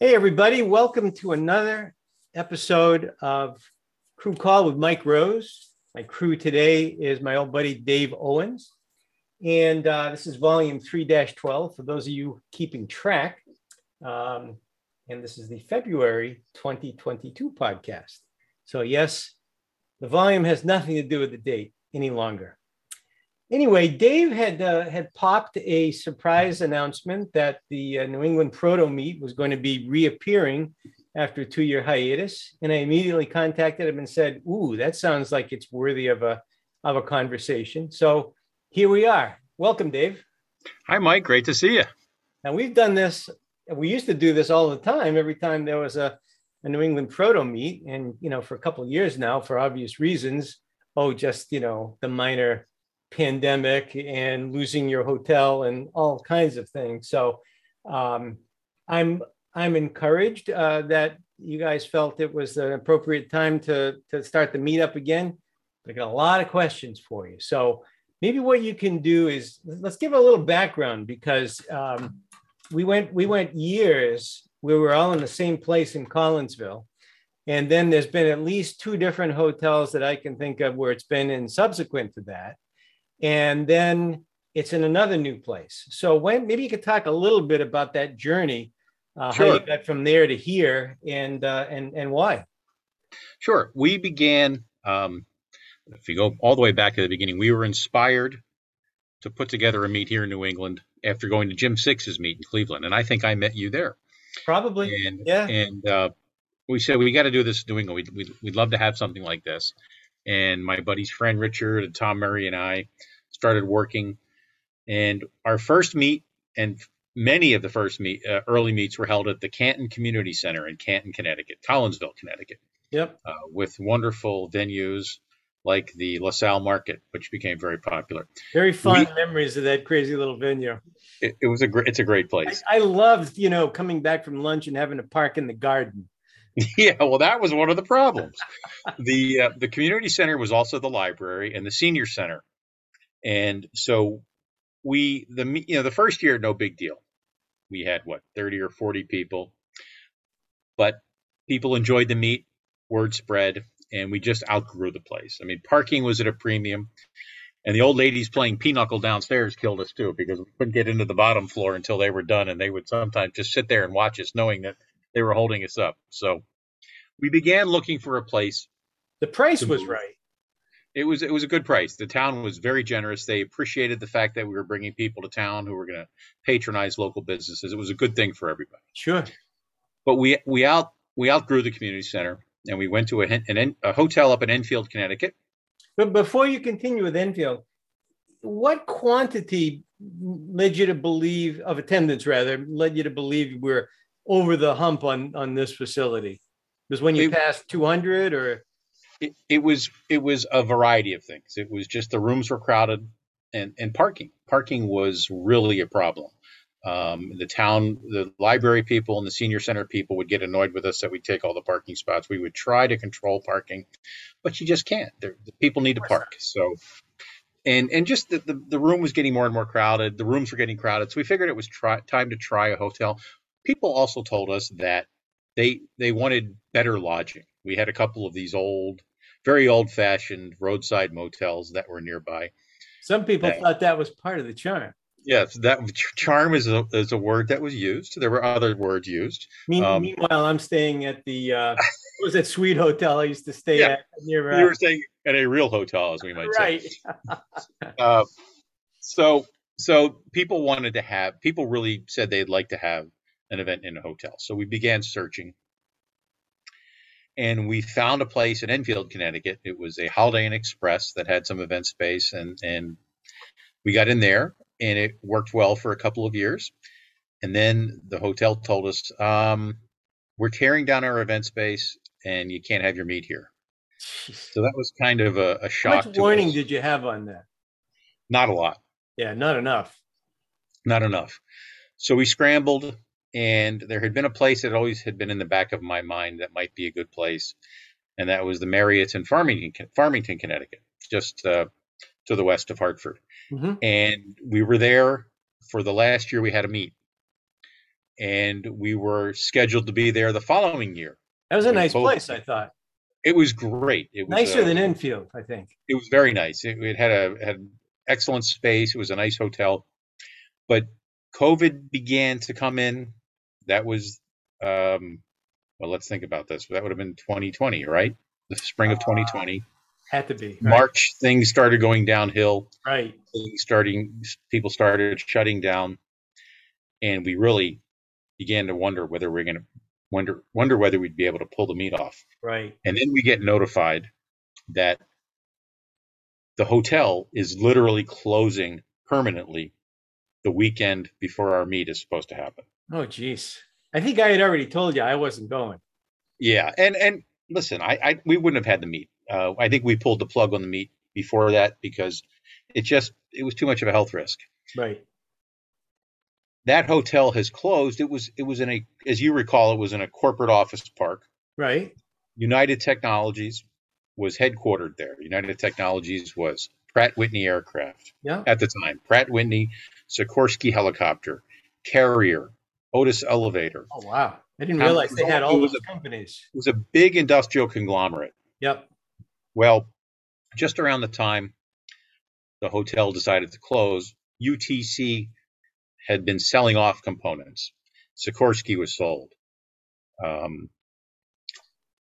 Hey, everybody, welcome to another episode of Crew Call with Mike Rose. My crew today is my old buddy Dave Owens. And uh, this is volume 3 12 for those of you keeping track. Um, and this is the February 2022 podcast. So, yes, the volume has nothing to do with the date any longer. Anyway, Dave had uh, had popped a surprise announcement that the uh, New England Proto Meet was going to be reappearing after a two-year hiatus, and I immediately contacted him and said, "Ooh, that sounds like it's worthy of a of a conversation." So here we are. Welcome, Dave. Hi, Mike. Great to see you. Now we've done this. We used to do this all the time. Every time there was a, a New England Proto Meet, and you know, for a couple of years now, for obvious reasons. Oh, just you know, the minor pandemic and losing your hotel and all kinds of things. So um, I'm I'm encouraged uh, that you guys felt it was an appropriate time to to start the meetup again. I got a lot of questions for you. So maybe what you can do is let's give a little background because um, we went we went years. We were all in the same place in Collinsville. And then there's been at least two different hotels that I can think of where it's been in subsequent to that and then it's in another new place. So when maybe you could talk a little bit about that journey, uh, sure. how you got from there to here, and uh, and and why. Sure, we began. Um, if you go all the way back to the beginning, we were inspired to put together a meet here in New England after going to Jim Six's meet in Cleveland, and I think I met you there. Probably, and, yeah. And uh, we said we got to do this in New England. We'd, we'd, we'd love to have something like this and my buddy's friend Richard and Tom Murray and I started working. And our first meet and many of the first meet uh, early meets were held at the Canton Community Center in Canton, Connecticut, Collinsville, Connecticut. Yep. Uh, with wonderful venues like the LaSalle Market, which became very popular. Very fond we, memories of that crazy little venue. It, it was a great. It's a great place. I, I loved, you know, coming back from lunch and having to park in the garden. Yeah, well, that was one of the problems. the uh, The community center was also the library and the senior center, and so we the you know the first year no big deal. We had what thirty or forty people, but people enjoyed the meet. Word spread, and we just outgrew the place. I mean, parking was at a premium. And the old ladies playing pinochle downstairs killed us too because we couldn't get into the bottom floor until they were done, and they would sometimes just sit there and watch us, knowing that they were holding us up. So we began looking for a place. The price was right. It was it was a good price. The town was very generous. They appreciated the fact that we were bringing people to town who were going to patronize local businesses. It was a good thing for everybody. Sure. But we we out we outgrew the community center and we went to a, an, a hotel up in Enfield, Connecticut. But before you continue with Enfield, what quantity led you to believe of attendance rather led you to believe we're over the hump on on this facility? Was when you it, passed 200 or it, it was it was a variety of things. It was just the rooms were crowded and and parking. Parking was really a problem. Um, the town, the library people and the senior center people would get annoyed with us that we take all the parking spots. We would try to control parking, but you just can't. the people need to park. So, and and just the, the, the room was getting more and more crowded. The rooms were getting crowded. So we figured it was try, time to try a hotel people also told us that they they wanted better lodging. We had a couple of these old, very old-fashioned roadside motels that were nearby. Some people that, thought that was part of the charm. Yes, that charm is a is a word that was used. There were other words used. um, meanwhile, I'm staying at the uh, was that sweet hotel I used to stay yeah, at near. Uh, you were staying at a real hotel, as we might right. say. Right. uh, so so people wanted to have people really said they'd like to have an event in a hotel. So we began searching and we found a place in Enfield, Connecticut. It was a Holiday Inn Express that had some event space, and and we got in there, and it worked well for a couple of years. And then the hotel told us, um, "We're tearing down our event space, and you can't have your meet here." So that was kind of a, a shock. How much warning us. did you have on that? Not a lot. Yeah, not enough. Not enough. So we scrambled and there had been a place that always had been in the back of my mind that might be a good place, and that was the Marriott in Farmington, Farmington, Connecticut, just uh, to the west of Hartford. Mm-hmm. And we were there for the last year we had a meet. and we were scheduled to be there the following year. That was a nice both- place, I thought. It was great. It was Nicer uh, than Enfield, I think. it was very nice. It, it had a had excellent space. It was a nice hotel, but COVID began to come in. That was um, well. Let's think about this. That would have been 2020, right? The spring of 2020. Had to be. Right. March, things started going downhill. Right. Things starting, people started shutting down, and we really began to wonder whether we're going to wonder wonder whether we'd be able to pull the meet off. Right. And then we get notified that the hotel is literally closing permanently the weekend before our meet is supposed to happen. Oh, geez. I think I had already told you I wasn't going. Yeah, and and listen, I, I we wouldn't have had the meet. Uh, I think we pulled the plug on the meet before that because it just it was too much of a health risk. Right. That hotel has closed. It was it was in a as you recall, it was in a corporate office park. Right. United Technologies was headquartered there. United Technologies was Pratt Whitney Aircraft. Yeah. at the time. Pratt Whitney, Sikorsky helicopter, Carrier, Otis elevator. Oh, wow. I didn't realize they had all those a- companies. It was a big industrial conglomerate. Yep. Well, just around the time the hotel decided to close, UTC had been selling off components. Sikorsky was sold. Um,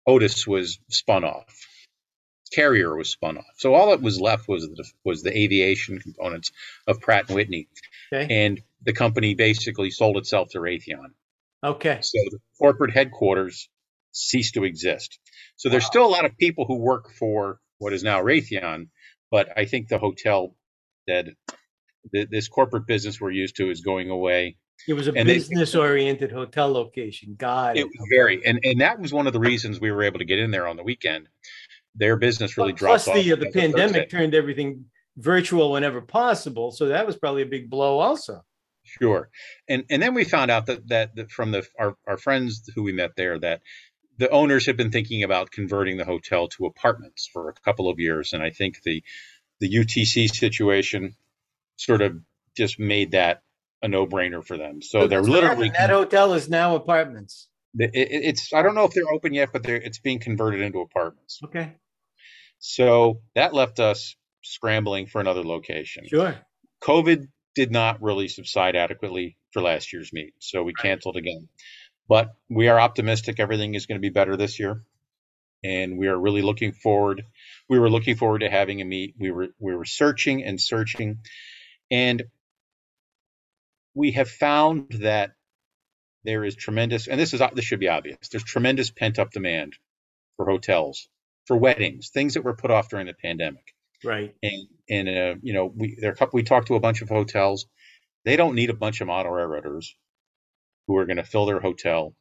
Otis was spun off. Carrier was spun off. So all that was left was the, was the aviation components of Pratt and Whitney. Okay. and the company basically sold itself to Raytheon. Okay. So the corporate headquarters ceased to exist. So there's Wow. still a lot of people who work for what is now Raytheon, but I think the hotel that th- this corporate business we're used to is going away. It was a And they- business oriented hotel location. God, it. It was very, and, and that was one of the reasons we were able to get in there on the weekend. Their business really dropped Plus, the, uh, off. the pandemic Thursday. turned everything virtual whenever possible. So that was probably a big blow, also. Sure, and and then we found out that that, that from the our, our friends who we met there that the owners had been thinking about converting the hotel to apartments for a couple of years, and I think the the UTC situation sort of just made that a no brainer for them. So they're literally that hotel is now apartments. it, it- it's I don't know if they're open yet, but they're it's being converted into apartments. Okay. So that left us scrambling for another location. Sure. COVID did not really subside adequately for last year's meet, so we canceled again. But we are optimistic everything is going to be better this year, and we are really looking forward. We were looking forward to having a meet. We were we were searching and searching, and we have found that there is tremendous, and this is this should be obvious. There's tremendous pent up demand for hotels, for weddings, things that were put off during the pandemic Right. and and uh, you know we there are a couple we talked to a bunch of hotels they don't need a bunch of model railroaders who are going to fill their hotel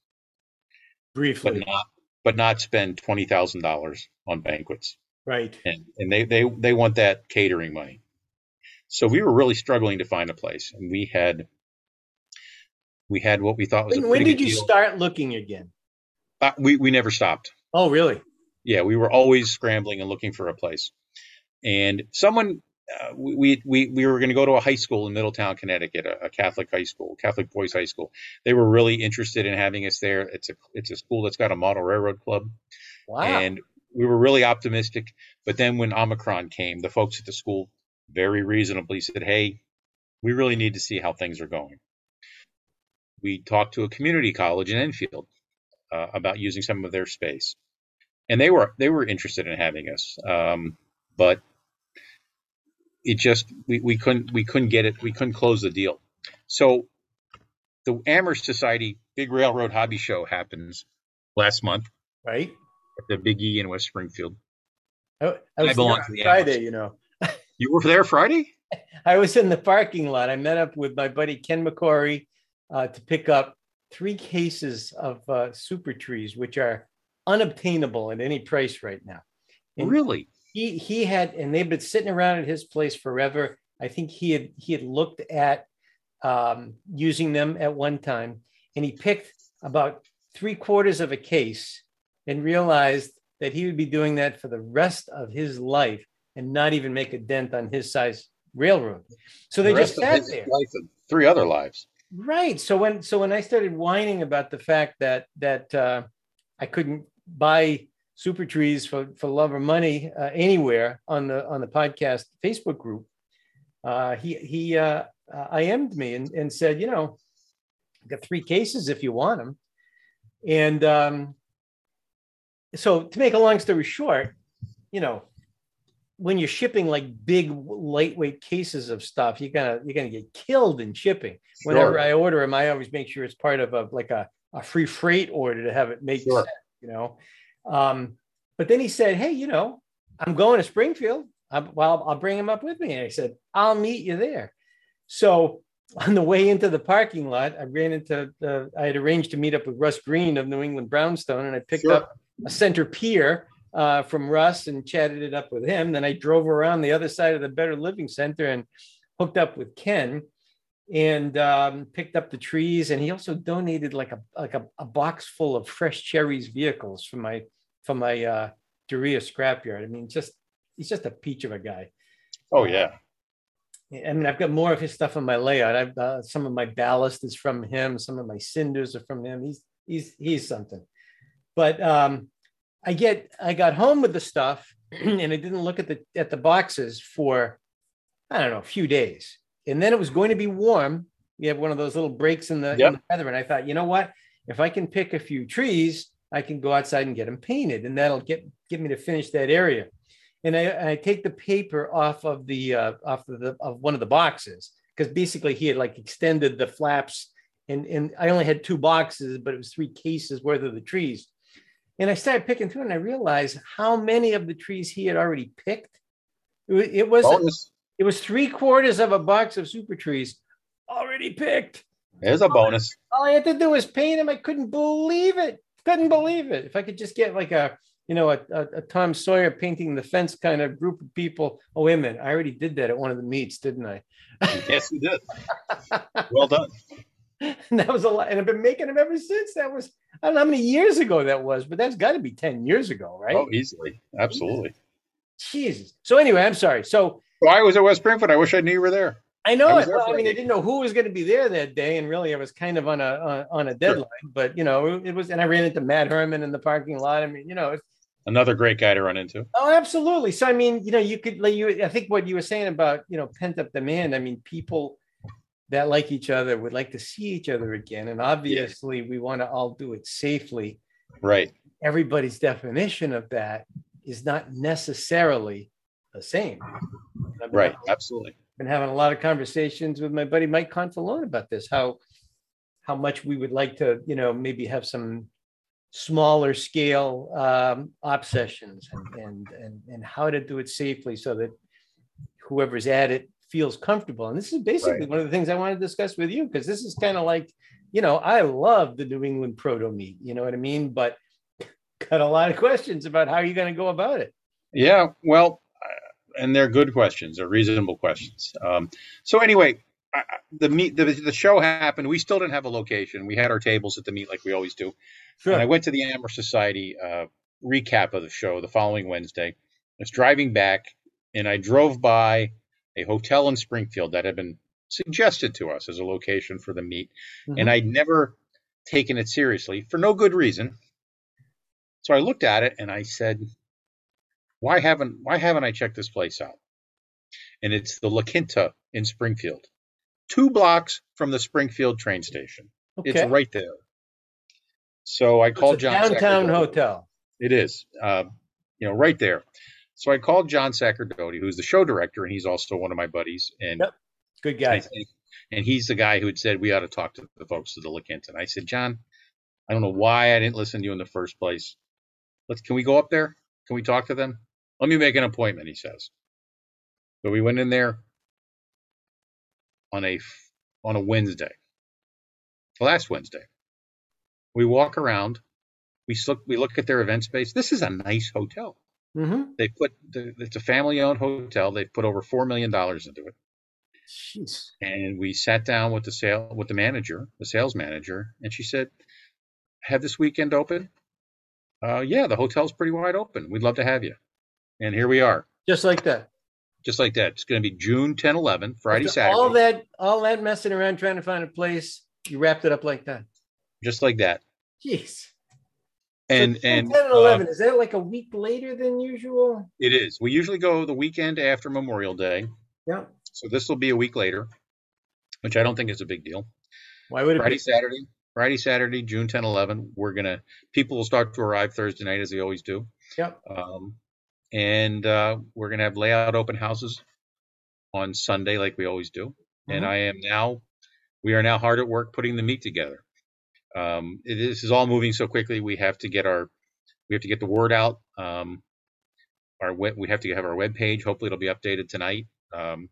briefly, but not but not spend twenty thousand dollars on banquets Right. and and they they they want that catering money so we were really struggling to find a place and we had we had what we thought was a When, when did you deal. start looking again? Uh, we we never stopped Oh, really? yeah, we were always scrambling and looking for a place. And someone, uh, we, we, we were going to go to a high school in Middletown, Connecticut, a, a Catholic high school, Catholic boys high school. They were really interested in having us there. It's a, it's a school that's got a model railroad club. Wow. And we were really optimistic. But then when Omicron came, the folks at the school very reasonably said, Hey, we really need to see how things are going. We talked to a community college in Enfield uh, about using some of their space and they were they were interested in having us um, but it just we, we couldn't we couldn't get it we couldn't close the deal so the amherst society big railroad hobby show happens last month right. at the big e in west springfield I, I was belong there to the Friday, Amherst. you know. you were there friday I was in the parking lot. I met up with my buddy Ken McCory uh, to pick up three cases of uh, super trees, which are unobtainable at any price right now. And really he he had, and they've been sitting around at his place forever. I think he had he had looked at um, using them at one time, and he picked about three quarters of a case, and realized that he would be doing that for the rest of his life, and not even make a dent on his size railroad. So they The just sat there. three other lives Right. So when so when I started whining about the fact that that uh, I couldn't buy super trees for for love or money uh, anywhere on the on the podcast Facebook group, uh, he he uh, uh IM'd me and, and said, you know, I've got three cases if you want them, and um, so to make a long story short, you know, when you're shipping like big lightweight cases of stuff, you're gonna you're gonna get killed in shipping. Sure. Whenever I order them, I always make sure it's part of a like a, a free freight order to have it make sure. sense, you know. Um, but then he said, Hey, you know, I'm going to Springfield. I'm, well, I'll bring him up with me. And I said, I'll meet you there. So on the way into the parking lot, I ran into the, I had arranged to meet up with Russ Green of New England Brownstone, and I picked sure. up a center pier uh, from Russ and chatted it up with him. Then I drove around the other side of the Better Living Center and hooked up with Ken and um, picked up the trees. And he also donated like a like a, a box full of fresh cherries vehicles for my for my uh, Duria scrapyard. I mean, just he's just a peach of a guy. Oh yeah. I mean, I've got more of his stuff on my layout. I've uh, some of my ballast is from him. Some of my cinders are from him. He's he's he's something. But um, I get I got home with the stuff and I didn't look at the at the boxes for I don't know a few days, and then it was going to be warm. You have one of those little breaks in the, yep. in the weather, and I thought, you know what? If I can pick a few trees, I can go outside and get them painted, and that'll get get me to finish that area. And I, I take the paper off of the uh, off of the of one of the boxes because basically he had like extended the flaps, and and I only had two boxes, but it was three cases worth of the trees. And I started picking through and I realized how many of the trees he had already picked. It was bonus. it was three quarters of a box of super trees already picked. There's a bonus. All I had to do was paint them. I couldn't believe it. Couldn't believe it. If I could just get like a, you know, a, a, a Tom Sawyer painting the fence kind of group of people. Oh, wait a minute. I already did that at one of the meets, didn't I? yes, you did. well done. and that was a lot. And I've been making them ever since. That was I don't know how many years ago that was, but that's got to be 10 years ago, right? Oh, easily. Absolutely. Jesus. So anyway, I'm sorry. So well, I was at West Springfield. I wish I knew you were there. I know I. Well, I mean, I didn't know who was going to be there that day, and really, I was kind of on a on, a deadline. Sure. But you know, it was, and I ran into Matt Herman in the parking lot. I mean, you know, another great guy to run into. Oh, absolutely. So I mean, you know, you could like you. I think what you were saying about you know pent up demand. I mean, people that like each other would like to see each other again. And obviously, we want to all do it safely. Right. Everybody's definition of that is not necessarily the same. Right. Absolutely. Been having a lot of conversations with my buddy Mike Confalone about this. How how much we would like to, you know, maybe have some smaller scale um, op sessions and, and and and how to do it safely so that whoever's at it feels comfortable. And this is basically right. one of the things I want to discuss with you because this is kind of like, you know, I love the New England proto meet, you know what I mean? But got a lot of questions about how you're going to go about it. Yeah, well, and they're good questions, they're reasonable questions. Um, so anyway, I, the meet the, the show happened. We still didn't have a location. We had our tables at the meet like we always do. Sure. And I went to the Amherst Society uh, recap of the show the following Wednesday. I was driving back, and I drove by a hotel in Springfield that had been suggested to us as a location for the meet, mm-hmm. and I'd never taken it seriously for no good reason. So I looked at it and I said, "Why haven't Why haven't I checked this place out?" And it's the La Quinta in Springfield, two blocks from the Springfield train station. Okay. It's right there. So I called John. Downtown hotel. It is, uh, you know, right there. So I called John Sacerdoti, who's the show director, and he's also one of my buddies. And yep. good guy. And, and he's the guy who had said we ought to talk to the folks at the La Quinta. I said, John, I don't know why I didn't listen to you in the first place. Let's can we go up there? Can we talk to them? Let me make an appointment, he says. So we went in there on a on a Wednesday, last Wednesday. We walk around. We look we look at their event space. This is a nice hotel. Mm-hmm. They put the, it's a family-owned hotel. They've put over four million dollars into it. Jeez. And we sat down with the sale with the manager, the sales manager, and she said, "Have this weekend open?" Uh, yeah, the hotel's pretty wide open. We'd love to have you. And here we are. Just like that. just like that. It's going to be June 10, 11, Friday, After Saturday, All that, all that messing around trying to find a place, you wrapped it up like that. just like that. Jeez. And So and 10 and uh, 11, is that like a week later than usual? it is. We usually go the weekend after Memorial Day, Yeah. so this will be a week later, which I don't think is a big deal. Why would it Friday, be? Saturday, Friday, Saturday, June 10, 11. We're gonna people will start to arrive Thursday night as they always do. Yep. Um, and uh, we're gonna have layout open houses on Sunday like we always do. And Mhm. I am now, we are now hard at work putting the meet together. Um, it- this is all moving so quickly. We have to get our, we have to get the word out. Um, our web, we have to have our web page. Hopefully, it'll be updated tonight. Um,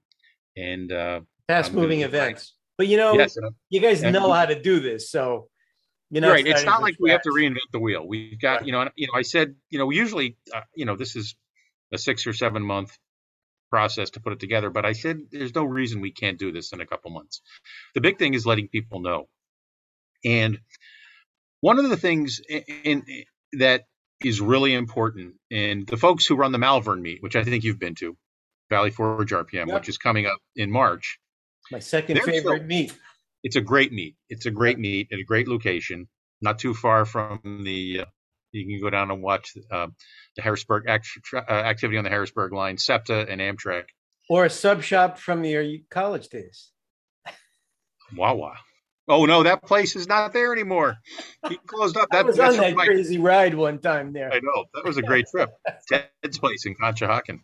and uh, fast I'm moving be trying- events. But you know, yes, you guys and- know how to do this. So, you know, right. It's not like we have to reinvent the wheel. We've got, you know, you know, I said, you know, we usually, uh, you know, this is a six or seven month process to put it together, but I said there's no reason we can't do this in a couple months. The big thing is letting people know. And one of the things in, in that is really important, and the folks who run the Malvern meet, which I think you've been to, Valley Forge RPM, Yep. which is coming up in March. My second favorite so- meet. It's a great meet. It's a great meet at a great location, not too far from the. Uh, You can go down and watch uh, the Harrisburg act, uh, activity on the Harrisburg line, SEPTA and Amtrak. Or a sub shop from your college days. Wawa. Oh no, that place is not there anymore. He closed up. I That, was that's on that my- crazy ride one time there. I know that was a great trip. Ted's place in Conshohocken.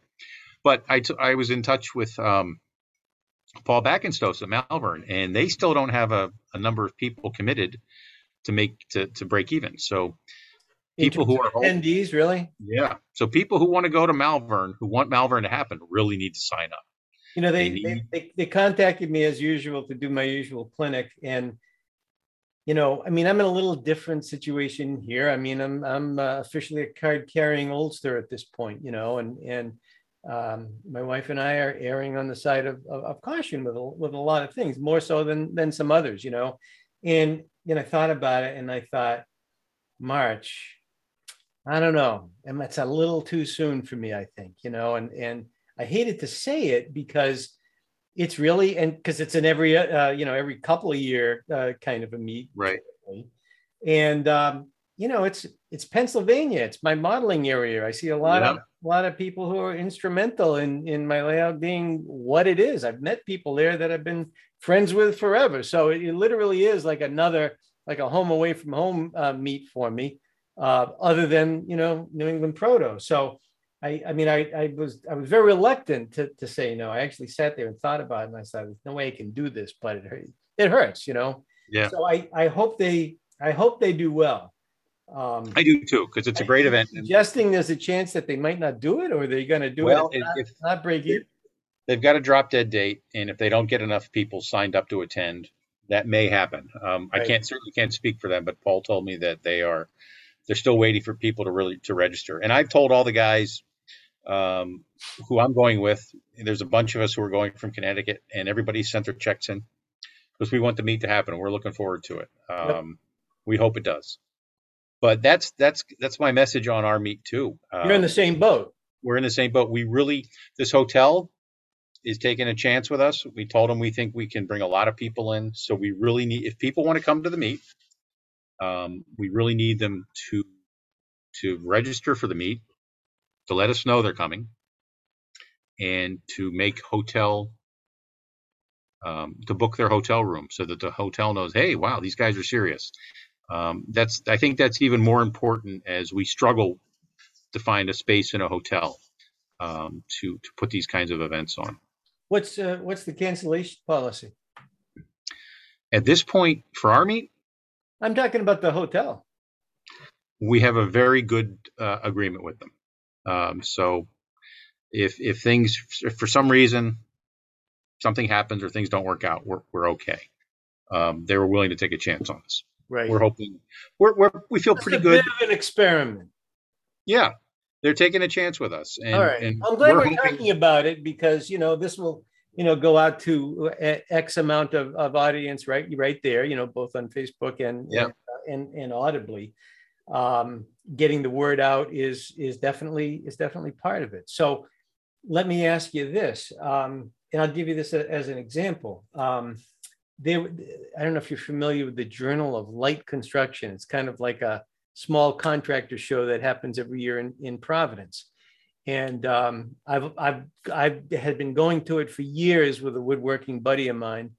But I, t- I was in touch with um, Paul Backenstos at Malvern, and they still don't have a, a number of people committed to make to, to break even. So people who are attendees, really? yeah, so people who want to go to Malvern, who want Malvern to happen, really need to sign up. You know, they, They they, they, they contacted me as usual to do my usual clinic and, you know, I mean, I'm in a little different situation here. I mean, I'm, I'm uh, officially a card carrying oldster at this point, you know, and, and um, my wife and I are erring on the side of, of, of caution with, a- with a lot of things, more so than, than some others, you know? And, you know, I thought about it and I thought, March, I don't know. And that's a little too soon for me, I think, you know, and, and I hated to say it because it's really, and because it's in every, uh, you know, every couple of year uh, kind of a meet. Right. And, um, you know, it's, it's Pennsylvania. It's my modeling area. I see a lot of, a lot of people who are instrumental in, in my layout being what it is. I've met people there that I've been friends with forever. So it, it literally is like another, like a home away from home uh, meet for me uh, other than you know New England Proto. So I, I mean, I, I was I was very reluctant to, to say no. I actually sat there and thought about it, and I said, "There's no way I can do this," but it hurt. It hurts, you know. Yeah. So I I hope they I hope they do well. Um, I do too, because it's a great event. Suggesting there's a chance that they might not do it, or they're going to do Well, it, if- not, if- not break even. they've got a drop dead date, and if they don't get enough people signed up to attend, that may happen. Um, I can't certainly can't speak for them, but Paul told me that they are they're still waiting for people to really to register. And I've told all the guys um, who I'm going with. There's a bunch of us who are going from Connecticut, and everybody sent their checks in because we want the meet to happen. and We're looking forward to it. Um, We hope it does. But that's that's that's my message on our meet too. You're in the same boat. we're in the same boat. We really, this hotel is taking a chance with us. We told them we think we can bring a lot of people in. So we really need, if people want to come to the meet, um, we really need them to, to register for the meet, to let us know they're coming, and to make hotel, um, to book their hotel room so that the hotel knows, hey, wow, these guys are serious. Um, that's, I think that's even more important as we struggle to find a space in a hotel um, to to put these kinds of events on. What's uh, what's the cancellation policy? At this point, for our meet, I'm talking about the hotel. we have a very good uh, agreement with them. Um, so if if things if for some reason something happens or things don't work out, we're we're okay. Um, they were willing to take a chance on us. Right. We're hoping we're, we're we feel Just pretty a good. bit of an experiment. Yeah, they're taking a chance with us. And, All right. I'm glad we're, hoping- talking about it because, you know, this will, you know, go out to x amount of, of audience, right? Right there, you know, both on Facebook and, Yeah. and, uh, and, and audibly. Um, getting the word out is, is definitely, is definitely part of it. So let me ask you this, um, and I'll give you this as an example. Um, there, I don't know if you're familiar with the Journal of Light Construction. It's kind of like a small contractor show that happens every year in, in Providence. And um, I've, I've, I've had been going to it for years with a woodworking buddy of mine.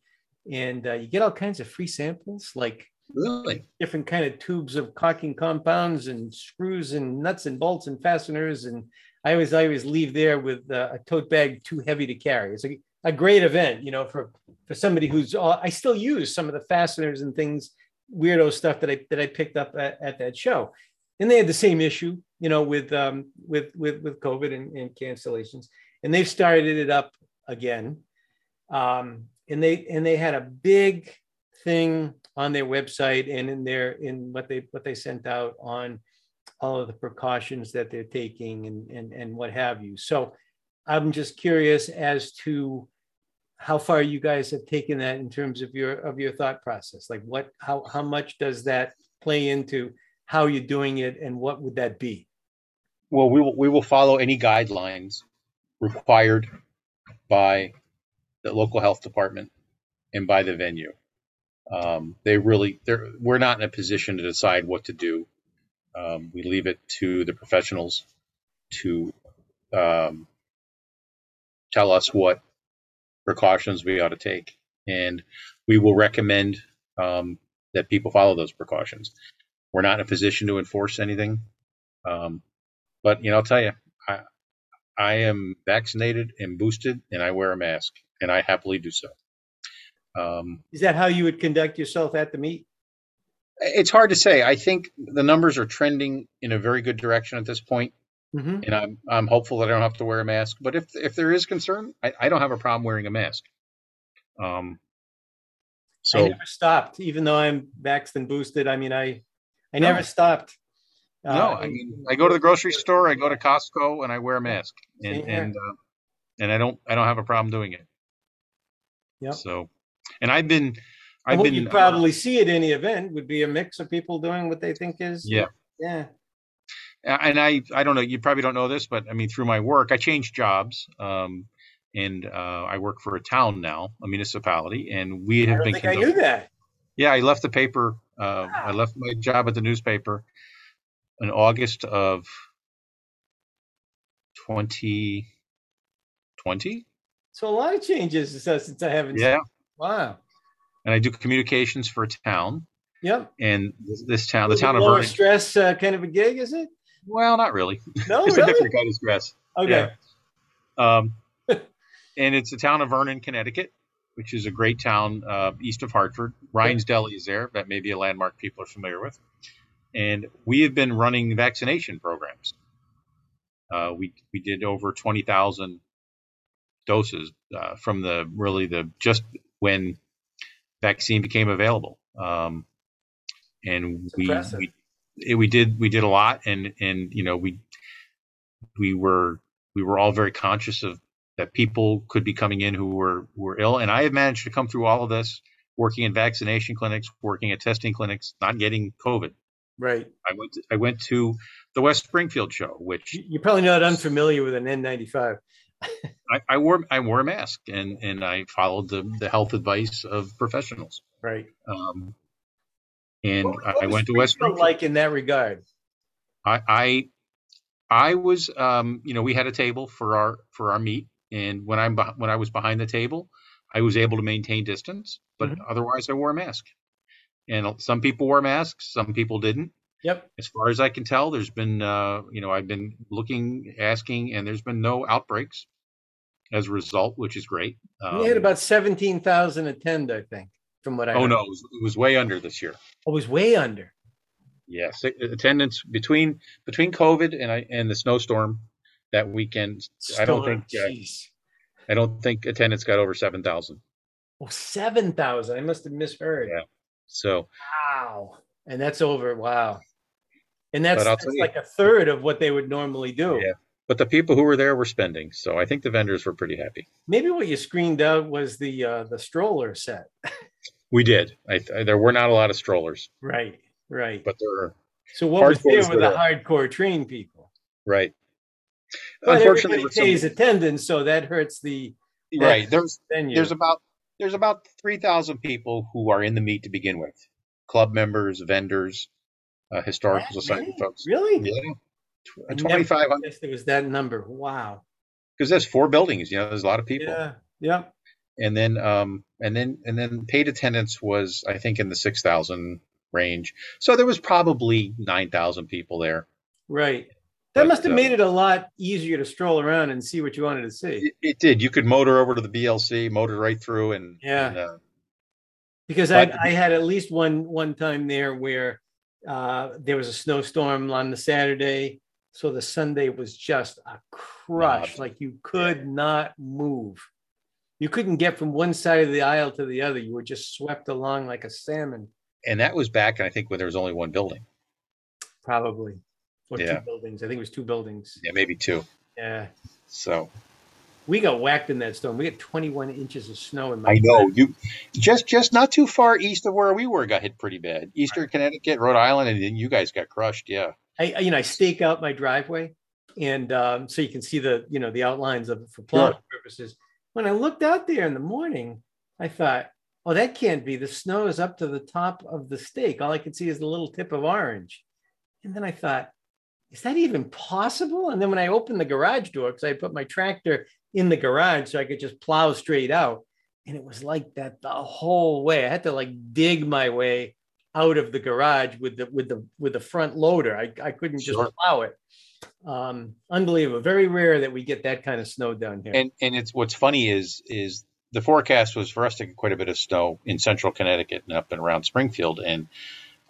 And uh, you get all kinds of free samples, like really different kind of tubes of caulking compounds and screws and nuts and bolts and fasteners. And I always, I always leave there with uh, a tote bag too heavy to carry. It's a, a great event, you know, for, for somebody who's, uh, I still use some of the fasteners and things, weirdo stuff that I, that I picked up at, at that show. And they had the same issue, you know, with, um, with, with, with COVID and, and cancellations. And they've started it up again. Um, and they, and they had a big thing on their website and in their, in what they, what they sent out on all of the precautions that they're taking and, and, and what have you. So I'm just curious as to how far you guys have taken that in terms of your of your thought process. Like what how how much does that play into how you're doing it and what would that be? Well, we will we will follow any guidelines required by the local health department and by the venue. Um, they really they're we're not in a position to decide what to do um, we leave it to the professionals to um, tell us what precautions we ought to take, and we will recommend um, that people follow those precautions. We're not in a position to enforce anything, um, but you know, I'll tell you, I, I am vaccinated and boosted, and I wear a mask, and I happily do so. Um, Is that how you would conduct yourself at the meet? It's hard to say. I think the numbers are trending in a very good direction at this point, mm-hmm. and I'm I'm hopeful that I don't have to wear a mask. But if if there is concern, I, I don't have a problem wearing a mask. Um, so I never stopped, even though I'm vaxxed and boosted. I mean, I I no. never stopped. Uh, no, I mean, I go to the grocery store, I go to Costco, and I wear a mask, and and uh, and I don't I don't have a problem doing it. Yeah. So, and I've been I've what been, you uh, probably uh, see at any event would be a mix of people doing what they think is yeah yeah and i i don't know you probably don't know this but i mean through my work i changed jobs um, and uh, i work for a town now a municipality and we have I been think i knew that yeah i left the paper uh, wow. i left my job at the newspaper in august of 2020 so a lot of changes since i haven't yeah wow and I do communications for a town. Yep. And this, this town, the town of lower stress uh, kind of a gig, is it? Well, not really. No, it's really? a different kind of stress. Okay. Yeah. Um, and it's the town of Vernon, Connecticut, which is a great town uh, east of Hartford. Ryan's Deli is there. That may be a landmark people are familiar with. And we have been running vaccination programs. Uh, we we did over twenty thousand doses uh, from the really the just when vaccine became available. Um, and we, we, we did we did a lot, and and you know we we were we were all very conscious of that people could be coming in who were were ill, and I have managed to come through all of this working in vaccination clinics, working at testing clinics, not getting COVID. Right. I went to, I went to the West Springfield show, which you're probably not unfamiliar with an N95. I, I, wore I wore a mask and and I followed the the health advice of professionals. Right. Um, and what, what I went to West. Springfield. Like in that regard. I I I was um you know we had a table for our for our meet and when I'm when I was behind the table I was able to maintain distance but mm-hmm. otherwise I wore a mask. And some people wore masks, some people didn't. Yep. As far as I can tell, there's been, uh, you know, I've been looking, asking, and there's been no outbreaks as a result, which is great. Um, we had about 17,000 attend, I think, from what I Oh, heard. no, it was, it was, way under this year. Oh, it was way under. Yes. Attendance between between COVID and I and the snowstorm that weekend, Storm, I don't think uh, I don't think attendance got over 7,000. Oh, 7,000. I must have misheard. Yeah. So, wow. And that's over. Wow. And that's, that's like a third of what they would normally do. Yeah but the people who were there were spending. So I think the vendors were pretty happy. Maybe what you screened out was the uh, the stroller set. we did. I, I, there were not a lot of strollers. Right, right. But there were. So what was there were the hardcore train people. Right. But Unfortunately, everybody some- pays attendance, so that hurts the right there's venue. there's about there's about three thousand people who are in the meet to begin with, club members, vendors, uh, historical That society many? folks. Really? Yeah, I never twenty five hundred guessed it was that number. Wow. because there's four buildings. You know, there's a lot of people. Yeah. Yep. and then um and then and then paid attendance was i think in the 6000 range so there was probably 9000 people there Right. That But, must have uh, made it a lot easier to stroll around and see what you wanted to see. it, it did you could motor over to the blc motor right through and Yeah. and, uh, Because I, But- I had at least one one time there where uh, there was a snowstorm on the Saturday, so the Sunday was just a crush. Like you could not move. You couldn't get from one side of the aisle to the other. You were just swept along like a salmon, and that was back i think when there was only one building probably. Or Yeah. two buildings. I think it was two buildings. yeah maybe two Yeah. so We got whacked in that storm. We got 21 inches of snow in my i know you just just not too far east of where we were got hit pretty bad eastern connecticut rhode island and then you guys got crushed yeah I, you know, I stake out my driveway, and um, so you can see the, you know, the outlines of it for plowing purposes. When I looked out there in the morning, I thought, "Oh, that can't be. The snow is up to the top of the stake. All I can see is the little tip of orange." And then I thought, "Is that even possible?" And then when I opened the garage door, because I put my tractor in the garage so I could just plow straight out, and it was like that the whole way. I had to like dig my way out of the garage with the with the with the front loader. I, I couldn't just Sure. plow it. Um, unbelievable. Very rare that we get that kind of snow down here. and and it's what's funny is is the forecast was for us to get quite a bit of snow in central Connecticut and up and around Springfield. And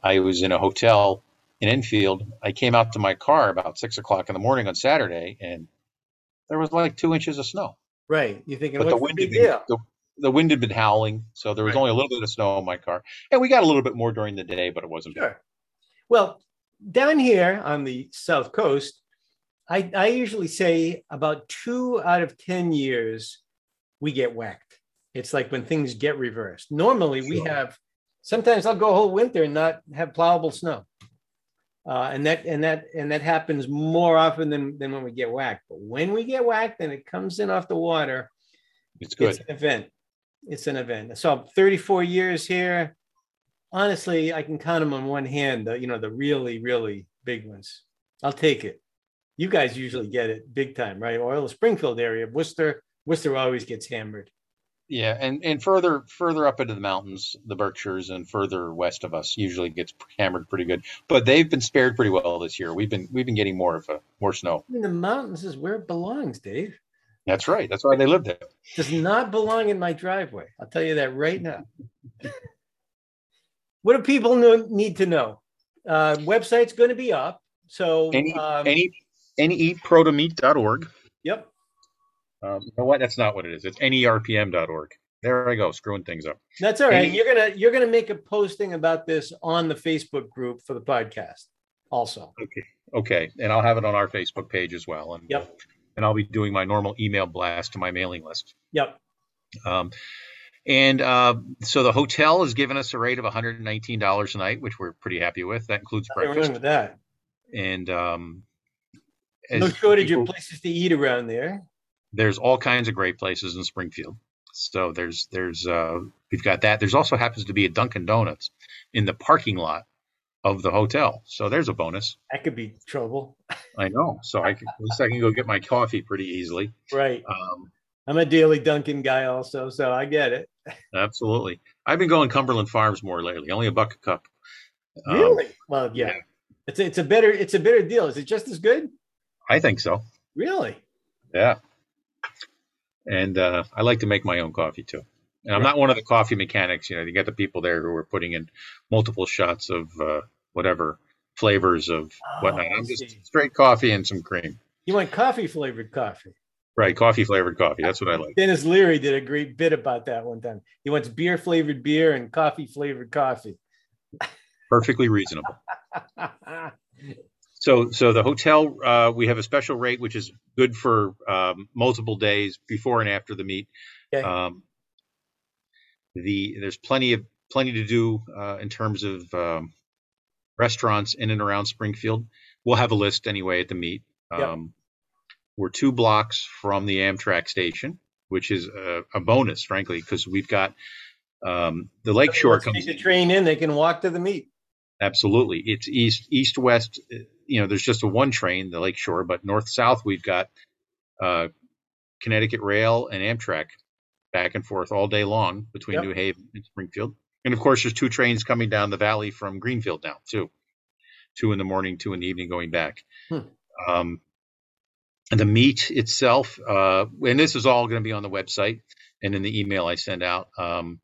I was in a hotel in Enfield. I came out to my car about six o'clock in the morning on Saturday, and there was like two inches of snow. right. You're thinking, But the the, wind big been, the, the wind had been howling, so there was Right. only a little bit of snow on my car, and we got a little bit more during the day, but it wasn't. bad. Sure. Well, down here on the south coast, I, I usually say about two out of 10 years, we get whacked. It's like when things get reversed. Normally, we have, sometimes I'll go a whole winter and not have plowable snow. Uh, and that and that and that happens more often than, than when we get whacked. But when we get whacked and it comes in off the water, It's good. it's an event. It's an event. So 34 years here. Honestly, I can count them on one hand. The you know the really really big ones. I'll take it. You guys usually get it big time, right? Oil Springfield area, Worcester. Worcester always gets hammered. Yeah, and and further further up into the mountains, the Berkshires, and further west of us usually gets hammered pretty good. But they've been spared pretty well this year. We've been we've been getting more of a more snow. I mean, the mountains is where it belongs, Dave. That's right. That's why they live there. Does not belong in my driveway. I'll tell you that right now. what do people know, need to know? Uh, website's going to be up. So, Any um, any any protomeet.org. yep. Um, you know what? That's not what it is. It's nerpm.org. There I go, screwing things up. That's all right. You're gonna you're gonna make a posting about this on the Facebook group for the podcast, also. Okay. Okay, and I'll have it on our Facebook page as well. And Yep. and I'll be doing my normal email blast to my mailing list. Yep. Um, and uh, so the hotel has given us a rate of $119 a night, which we're pretty happy with. That includes breakfast. with that. And um, No shortage people- of places to eat around there. There's all kinds of great places in Springfield. So there's there's uh, we've got that. There's also happens to be a Dunkin' Donuts in the parking lot of the hotel. So there's a bonus. That could be trouble. I know. So I can, at least I can go get my coffee pretty easily. Right. Um, I'm a daily Dunkin' guy also, so I get it. absolutely. I've been going Cumberland Farms more lately. Only a buck a cup. Um, Really? well, yeah. yeah. It's a, it's a better it's a better deal. Is it just as good? I think so. Really? Yeah. And uh, I like to make my own coffee too. And I'm Right. not one of the coffee mechanics. You know, you got the people there who are putting in multiple shots of uh, whatever flavors of whatnot. Oh, I I'm just see. straight coffee and some cream. You want coffee flavored coffee. Right, coffee flavored coffee. That's what I like. Denis Leary did a great bit about that one time. He wants beer flavored beer and coffee flavored coffee. Perfectly reasonable. So, so the hotel, uh, we have a special rate, which is good for um, multiple days before and after the meet. Okay. Um, the there's plenty of plenty to do uh, in terms of um, restaurants in and around Springfield. We'll have a list anyway at the meet. Yep. Um, we're two blocks from the Amtrak station, which is a, a bonus, frankly, because we've got um, the Lakeshore comes Take the train in, they can walk to the meet. absolutely. It's east east west. You know, there's just a one train, the Lakeshore, but north south we've got uh, Connecticut Rail and Amtrak back and forth all day long between Yep. New Haven and Springfield. And of course, there's two trains coming down the valley from Greenfield now too. Two in the morning, two in the evening, going back. Hmm. Um, and the meet itself, uh, and this is all going to be on the website and in the email I send out. Um,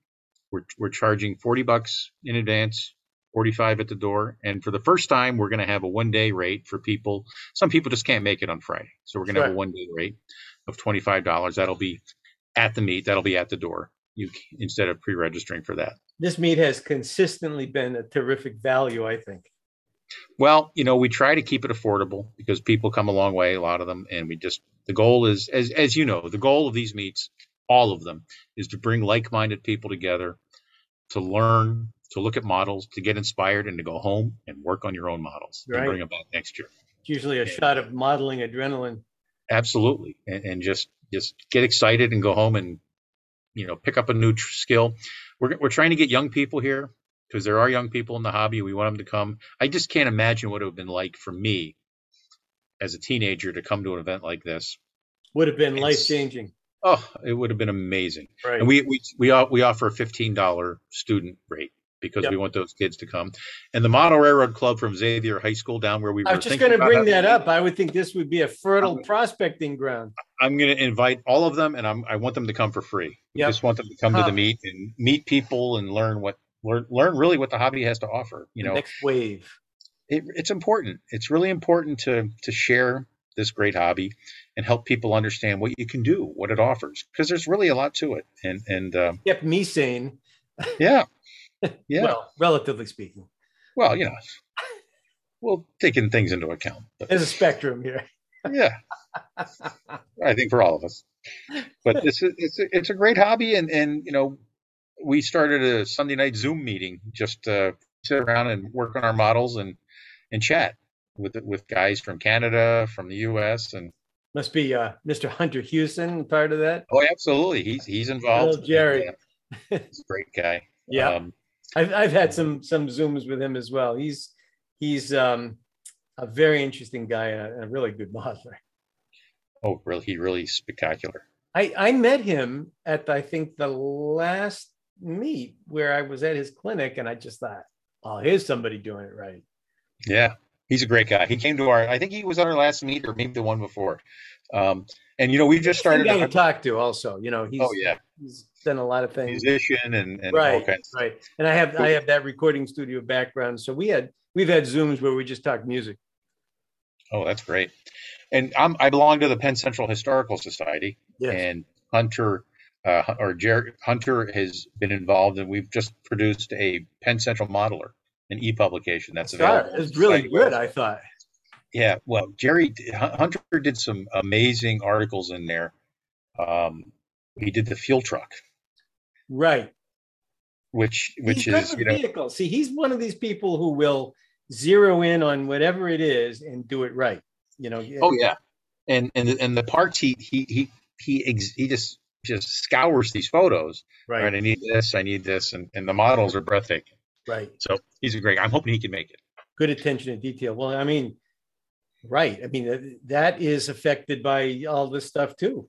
we're we're charging forty bucks in advance, forty five at the door, and for the first time, we're going to have a one day rate for people. Some people just can't make it on Friday, so we're going to have a one day rate of twenty five dollars. That'll be at the meet. That'll be at the door. You instead of pre registering for that. This meet has consistently been a terrific value, I think. Well, you know, we try to keep it affordable because people come a long way, a lot of them, and we just the goal is, as as you know, the goal of these meets, all of them, is to bring like-minded people together, to learn, to look at models, to get inspired, and to go home and work on your own models and bring them back next year. It's usually a Yeah. shot of uh, modeling adrenaline. Absolutely, and, and just just get excited and go home and you know pick up a new tr- skill. We're we're trying to get young people here because there are young people in the hobby. We want them to come. I just can't imagine what it would have been like for me as a teenager to come to an event like this. Would have been life changing. Oh, it would have been amazing. Right. And we we we, we offer a fifteen dollar student rate because Yep. we want those kids to come. And the Model Railroad Club from Xavier High School down where we were I was just going to bring that up. I would think this would be a fertile prospecting ground. I'm going to invite all of them, and I'm, I want them to come for free. We Yep. just want them to come to the meet and meet people and learn what learn, learn really what the hobby has to offer. You know, Next wave. it, it's important. It's really important to to share this great hobby and help people understand what you can do, what it offers, because there's really a lot to it. And and um, Kept me sane. yeah, yeah. Well, relatively speaking. Well, you know, we'll taking things into account. But There's a spectrum here. yeah, I think for all of us. But this is it's a, it's a great hobby, and and you know, we started a Sunday night Zoom meeting just to sit around and work on our models and and chat with with guys from Canada, from the U.S. and Must be uh, Mr. Hunter Houston part of that. oh, absolutely, he's he's involved. Little Jerry. Uh, he's a great guy. Yeah. Um, I've, I've had some some zooms with him as well. He's he's um, a very interesting guy and a, a really good modeler. oh, really, he really spectacular. I, I met him at I think the last meet where I was at his clinic, and I just thought, oh, here's somebody doing it right. Yeah, he's a great guy. He came to our, I think he was at our last meet or maybe the one before. Um, and you know, we just started guy to talk to also. You know, he's oh yeah, he's done a lot of things. musician and, and all Right, kinds. right. And I have I have that recording studio background, so we had we've had zooms where we just talk music. Oh, that's great. And I'm, I belong to the Penn Central Historical Society, Yes. and Hunter uh, or Jared Hunter has been involved, and we've just produced a Penn Central Modeler, an e-publication that's available. It's really good, I thought. Yeah, well, Jerry Hunter did some amazing articles in there. Um, he did the fuel truck, Right. which which is you know vehicles. See, he's one of these people who will zero in on whatever it is and do it right. You know. oh yeah, and and the, and the parts he he he he ex, he just just scours these photos. Right. Right, I need this, I need this, and and the models are breathtaking. Right. So he's a great. I'm hoping he can make it. Good attention to detail. Well, I mean, right. I mean, that- that is affected by all this stuff too,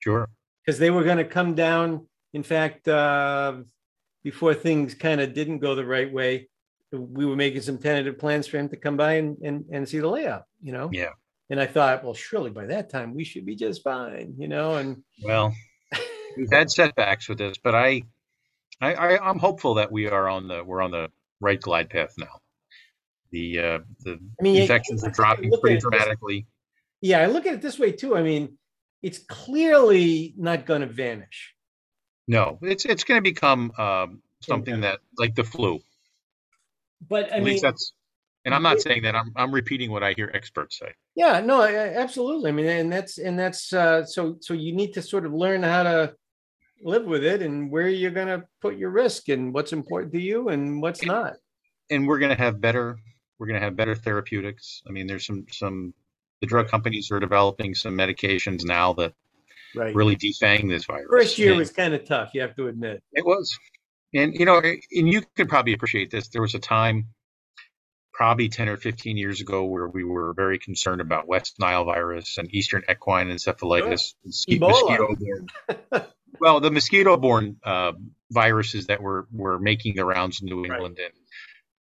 Sure. because they were going to come down. In fact, uh, before things kind of didn't go the right way, we were making some tentative plans for him to come by and, and, and see the layout, you know? Yeah. And I thought, well, surely by that time we should be just fine, you know? And Well, we've had setbacks with this, but I, I, I I'm hopeful that we are on the we're on the right glide path now. The uh, the I mean, infections are I- dropping pretty it this- dramatically. yeah, I look at it this way too. I mean, it's clearly not going to vanish. No, it's it's going to become um, something that like the flu. But I At mean, least that's. And I'm not saying that. I'm I'm repeating what I hear experts say. yeah, no, I- I- absolutely. I mean, and that's and that's uh, so so you need to sort of learn how to live with it and where you're going to put your risk and what's important to you and what's not. and we're going to have better we're going to have better therapeutics i mean there's some some The drug companies are developing some medications now that Right. really defang this virus. First year And was kind of tough, you have to admit. it was, and you know, and you can probably appreciate this. There was a time, probably ten or fifteen years ago, where we were very concerned about West Nile virus and Eastern equine encephalitis, mosqui- Ebola. mosquito-borne. well, the mosquito-borne uh, viruses that were were making the rounds in New Right. England, and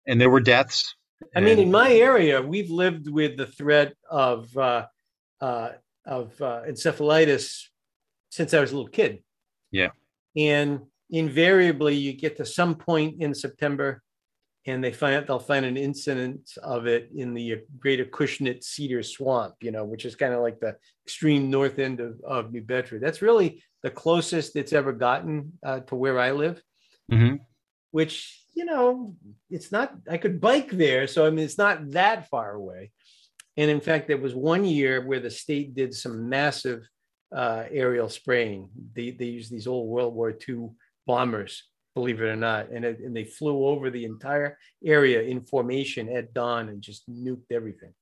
and there were deaths. I mean, in my area, we've lived with the threat of uh, uh, of uh, encephalitis since I was a little kid. Yeah. And invariably, you get to some point in September, and they find they'll find an incident of it in the Great Acushnet Cedar Swamp, you know, which is kind of like the extreme north end of, of New Bedford. That's really the closest it's ever gotten uh, to where I live Mhm. which you know it's not i could bike there so i mean it's not that far away and in fact there was one year where the state did some massive uh, aerial spraying they, they used these old world war ii bombers believe it or not and, it, and they flew over the entire area in formation at dawn and just nuked everything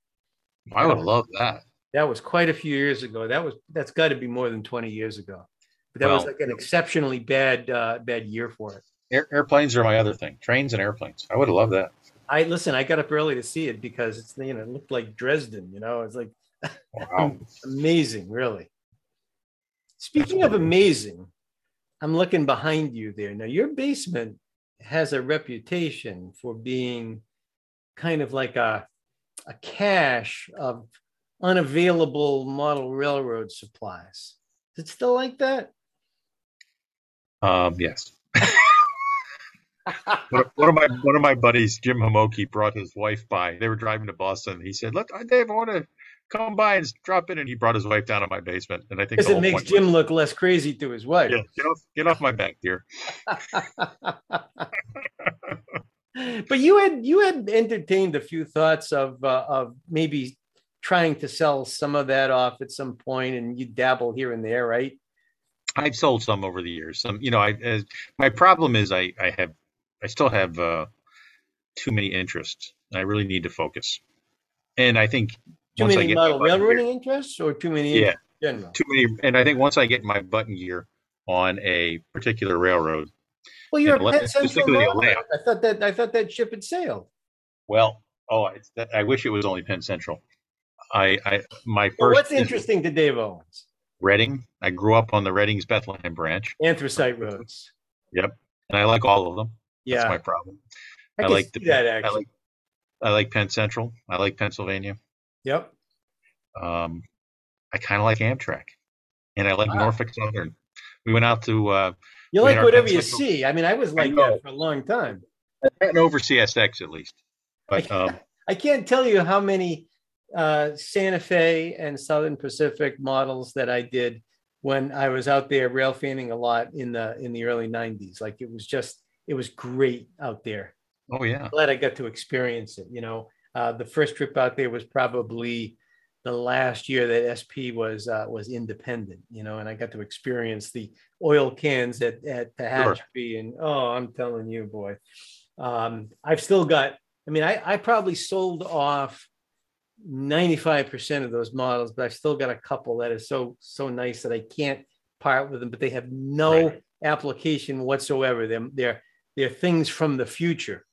I would love that. that was quite a few years ago that was that's got to be more than 20 years ago but that was like an exceptionally bad uh, bad year for it Air, airplanes are my other thing. Trains and airplanes. I would have loved that. I listen. I got up early to see it because it's you know it looked like Dresden. You know, it's like Wow. amazing, really. Speaking of amazing, I'm looking behind you there. Now, your basement has a reputation for being kind of like a a cache of unavailable model railroad supplies. Is it still like that? Um, yes. one, of my one of my buddies, Jim Homoki, brought his wife by. They were driving to Boston. He said, "Look, want to come by and drop in." And he brought his wife down to my basement. And I think Because it makes Jim was, look less crazy to his wife. yeah, get off get off my back, dear. but you had you had entertained a few thoughts of uh, of maybe trying to sell some of that off at some point, and you dabble here and there, right? I've sold some over the years. Some, you know, I as, my problem is I I have I still have uh, too many interests. I really need to focus. And I think Too once many model button gear- railroading interests, or too many Yeah. in general. too many, and I think once I get my button gear on a particular railroad, Well, you're a Penn Central specifically a model. layout. I thought that I thought that ship had sailed. well, oh, it's that, I wish it was only Penn Central. I, I my Well, first what's interesting to Dave Owens? Reading. I grew up on the Reading's Bethlehem branch, Anthracite roads. Yep, and I like all of them. That's Yeah, my problem. I I like the- that I like I like Penn Central. I like Pennsylvania. Yep. Um, I kind of like Amtrak, and I like Ah. Norfolk Southern. We went out to uh, You like whatever you see. I mean, I was like know. that for a long time. and over CSX at least. But um, I can't tell you how many uh, Santa Fe and Southern Pacific models that I did when I was out there rail fanning a lot in the in the early '90s. Like it was just it was great out there. oh yeah, Glad I got to experience it. You know, uh, the first trip out there was probably the last year that SP was uh, was independent. You know, and I got to experience the oil cans at at Tehachapi, and oh, I'm telling you, boy, um, I've still got. I mean, I, I probably sold off 95% of those models, but I've still got a couple that are so so nice that I can't part with them, but they have no Right. application whatsoever. They're they're they're things from the future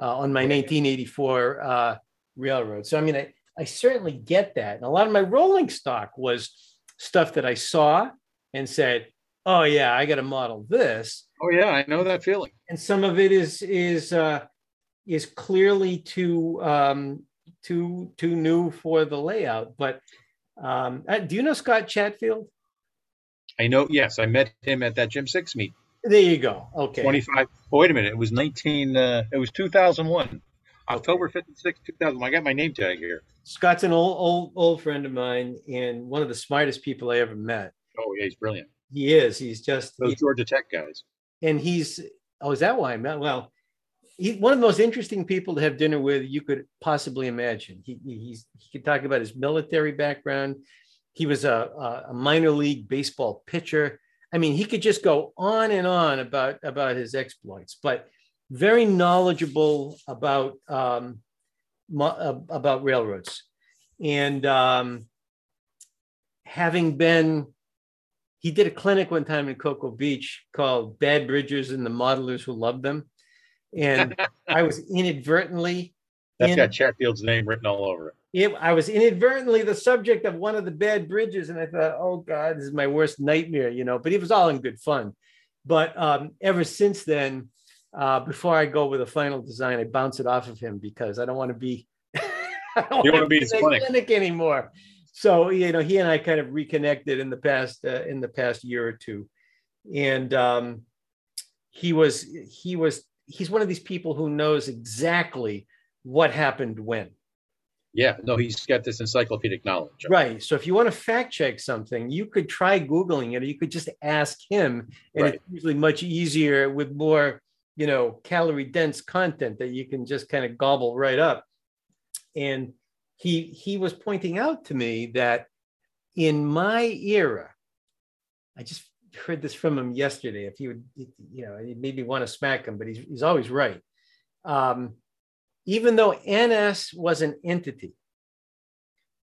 uh, on my 1984 uh, railroad. So I mean, I, I certainly get that. And a lot of my rolling stock was stuff that I saw and said, "Oh yeah, I got to model this." oh yeah, I know that feeling. and some of it is is uh, is clearly too um, too too new for the layout. But um, uh, do you know Scott Chatfield? I know. Yes, I met him at that Jim Six meet. There you go. Okay. 25. Oh, wait a minute. It was 19. Uh, it was 2001, October 56, 2000. I got my name tag here. Scott's an old old old friend of mine and one of the smartest people I ever met. Oh yeah, he's brilliant. He is. He's just Those Georgia Tech guys. and he's oh is that why I met? Well, he's one of the most interesting people to have dinner with you could possibly imagine. He he's he could talk about his military background. He was a, a, a minor league baseball pitcher. I mean, he could just go on and on about about his exploits, but very knowledgeable about um, uh, about railroads. and um, having been, he did a clinic one time in Cocoa Beach called "Bad Bridges and the Modelers Who Love Them," and I was inadvertently. That's in- got Chatfield's name written all over it. it, I was inadvertently the subject of one of the bad bridges, and I thought, oh God, this is my worst nightmare, you know. But it was all in good fun. But um, ever since then, uh, before I go with a final design, I bounce it off of him because I don't want to be. I don't You wanna wanna be his in that clinic. anymore. So you know, he and I kind of reconnected in the past uh, in the past year or two, and um, he was he was he's one of these people who knows exactly what happened when. Yeah, no, he's got this encyclopedic knowledge. Right. So if you want to fact check something, you could try Googling it, or you could just ask him. And Right. it's usually much easier with more, you know, calorie dense content that you can just kind of gobble right up. And he he was pointing out to me that in my era, I just heard this from him yesterday. If he would, you know, it made me want to smack him, but he's he's always right. Um, even though NS was an entity,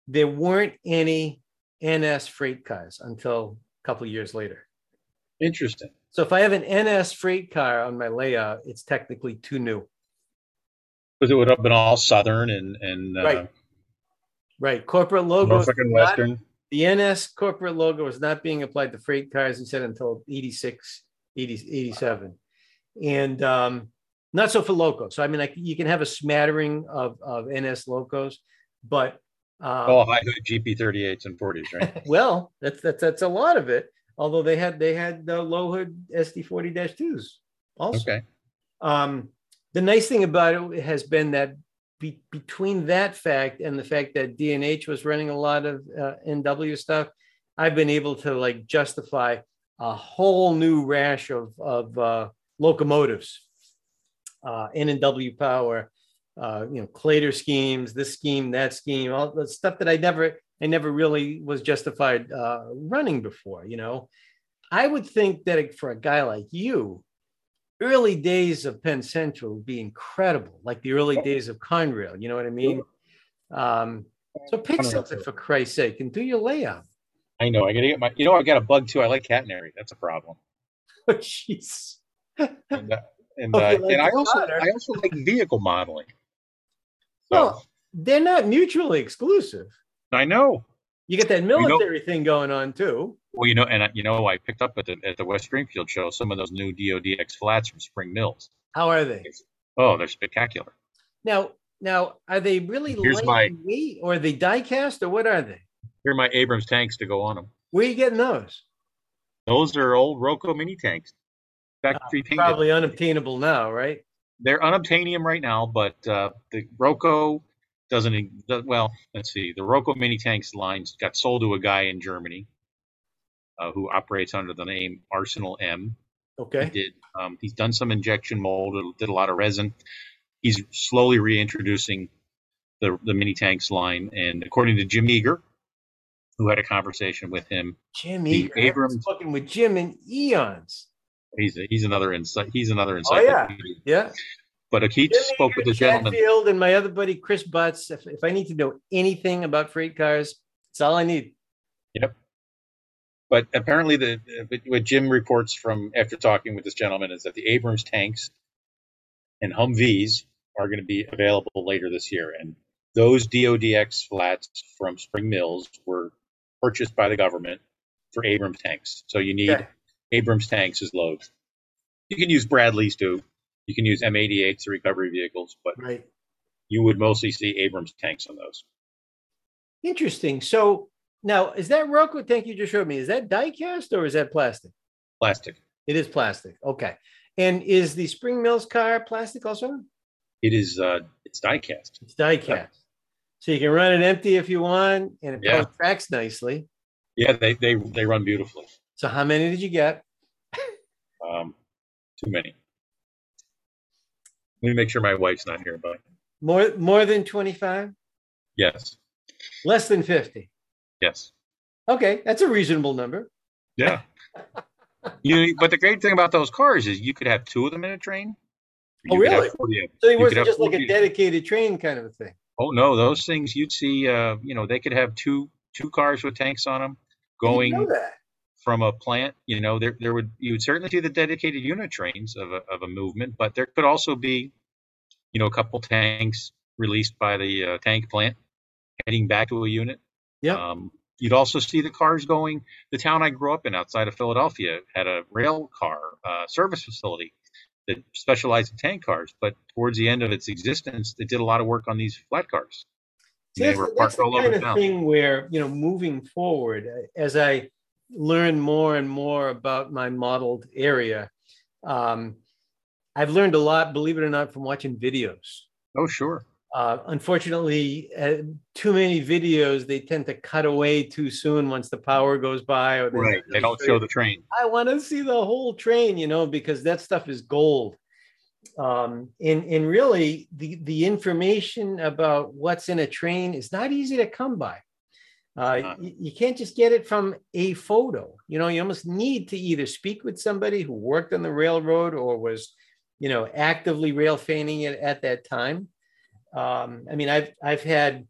there weren't any NS freight cars until a couple years later. Interesting. So if I have an NS freight car on my layout, it's technically too new. Because it would have been all Southern and and uh, Right. Right. Corporate logo. Norfolk and Western. The NS corporate logo was not being applied to freight cars, he said, until 86, 80, 87. And um, not so for locos. So, I mean, like you can have a smattering of, of NS locos, but um, all high hood GP38s and 40s, right? well, that's, that's, that's a lot of it. Although they had, they had the low hood SD40 twos also. okay. Um, the nice thing about it has been that be, between that fact and the fact that D&H was running a lot of uh, N&W stuff, I've been able to like justify a whole new rash of, of uh, locomotives, uh, N&W power, uh, you know, Clader schemes, this scheme, that scheme, all the stuff that I never, I never really was justified uh, running before. You know, I would think that for a guy like you, early days of Penn Central would be incredible, like the early days of Conrail. You know what I mean? Um, so pick something for Christ's sake and do your layout. I know. I gotta get my. You know, I got a bug too. I like catenary. That's a problem. Oh, jeez. And uh, and, Oh, uh, like and I also. I also like vehicle modeling. So Well, they're not mutually exclusive. I know. You get that know- military thing going on too. Well, you know, and I- you know, I picked up at the at the West Springfield show some of those new DODX flats from Spring Mills. How are they? Oh, they're spectacular. Now, now are they really Here's my- lightweight or are they die cast or what are they? Here are my Abrams tanks to go on them. Where are you getting those? Those are old Roco mini tanks, factory painted. Probably unobtainable now, right? They're unobtainium right now, but uh, the Roco doesn't. Well, let's see. The Roco mini tanks lines got sold to a guy in Germany uh, who operates under the name Arsenal M. He Okay. did. Um, he's done some injection mold. Did a lot of resin. He's slowly reintroducing the the mini tanks line, and according to Jim Eager, who had a conversation with him, Jim Eager. Abrams- spoken with Jim in eons. he's he's another insight. He's another Oh, yeah. Yeah. But he Jim spoke with the gentleman. Chatfield and my other buddy Chris Butts. If, if I need to know anything about freight cars, it's all I need. Yep. But apparently, the what Jim reports from after talking with this gentleman is that the Abrams tanks and Humvees are going to be available later this year, and those DODX flats from Spring Mills were purchased by the government for Abrams tanks. So you need. Abrams tanks as loads. You can use Bradleys too. You can use M88s, the recovery vehicles, but Right. you would mostly see Abrams tanks on those. Interesting. So now, is that Roco tank you just showed me? Is that diecast or is that plastic? Plastic. It is plastic. Okay. And is the Spring Mills car plastic also? It is. Uh, it's diecast. It's die cast. So you can run it empty if you want, and it Yeah. tracks nicely. Yeah, they they they run beautifully. So how many did you get? Um, too many. Let me make sure my wife's not here, but More more than 25? yes, Less than 50. yes, Okay, that's a reasonable number. yeah. you, but the great thing about those cars is you could have two of them in a train. Oh, really? 40 So could wasn't just like a dedicated train kind of a thing. Oh no, those things you'd see. Uh, you know, they could have two two cars with tanks on them going from a plant. You know, there there would you would certainly see the dedicated unit trains of a of a movement, but there could also be, you know, a couple tanks released by the uh, tank plant heading back to a unit. Yeah. Um, you'd also see the cars going. The town I grew up in outside of Philadelphia had a rail car uh, service facility that specialized in tank cars, but towards the end of its existence, they did a lot of work on these flat cars. That's, that's the kind of town. thing where you know, moving forward, as I learn more and more about my modeled area, um, I've learned a lot, believe it or not, from watching videos. Oh, sure. Uh, unfortunately, uh, too many videos they tend to cut away too soon once the power goes by. Or they, right, they don't show the train. I want to see the whole train, you know, because that stuff is gold. Um, and and really, the the information about what's in a train is not easy to come by. Uh, you, you, can't just get it from a photo. You know, you almost need to either speak with somebody who worked on the railroad or was, you know, actively rail fanning it at that time um, I mean, I've I've had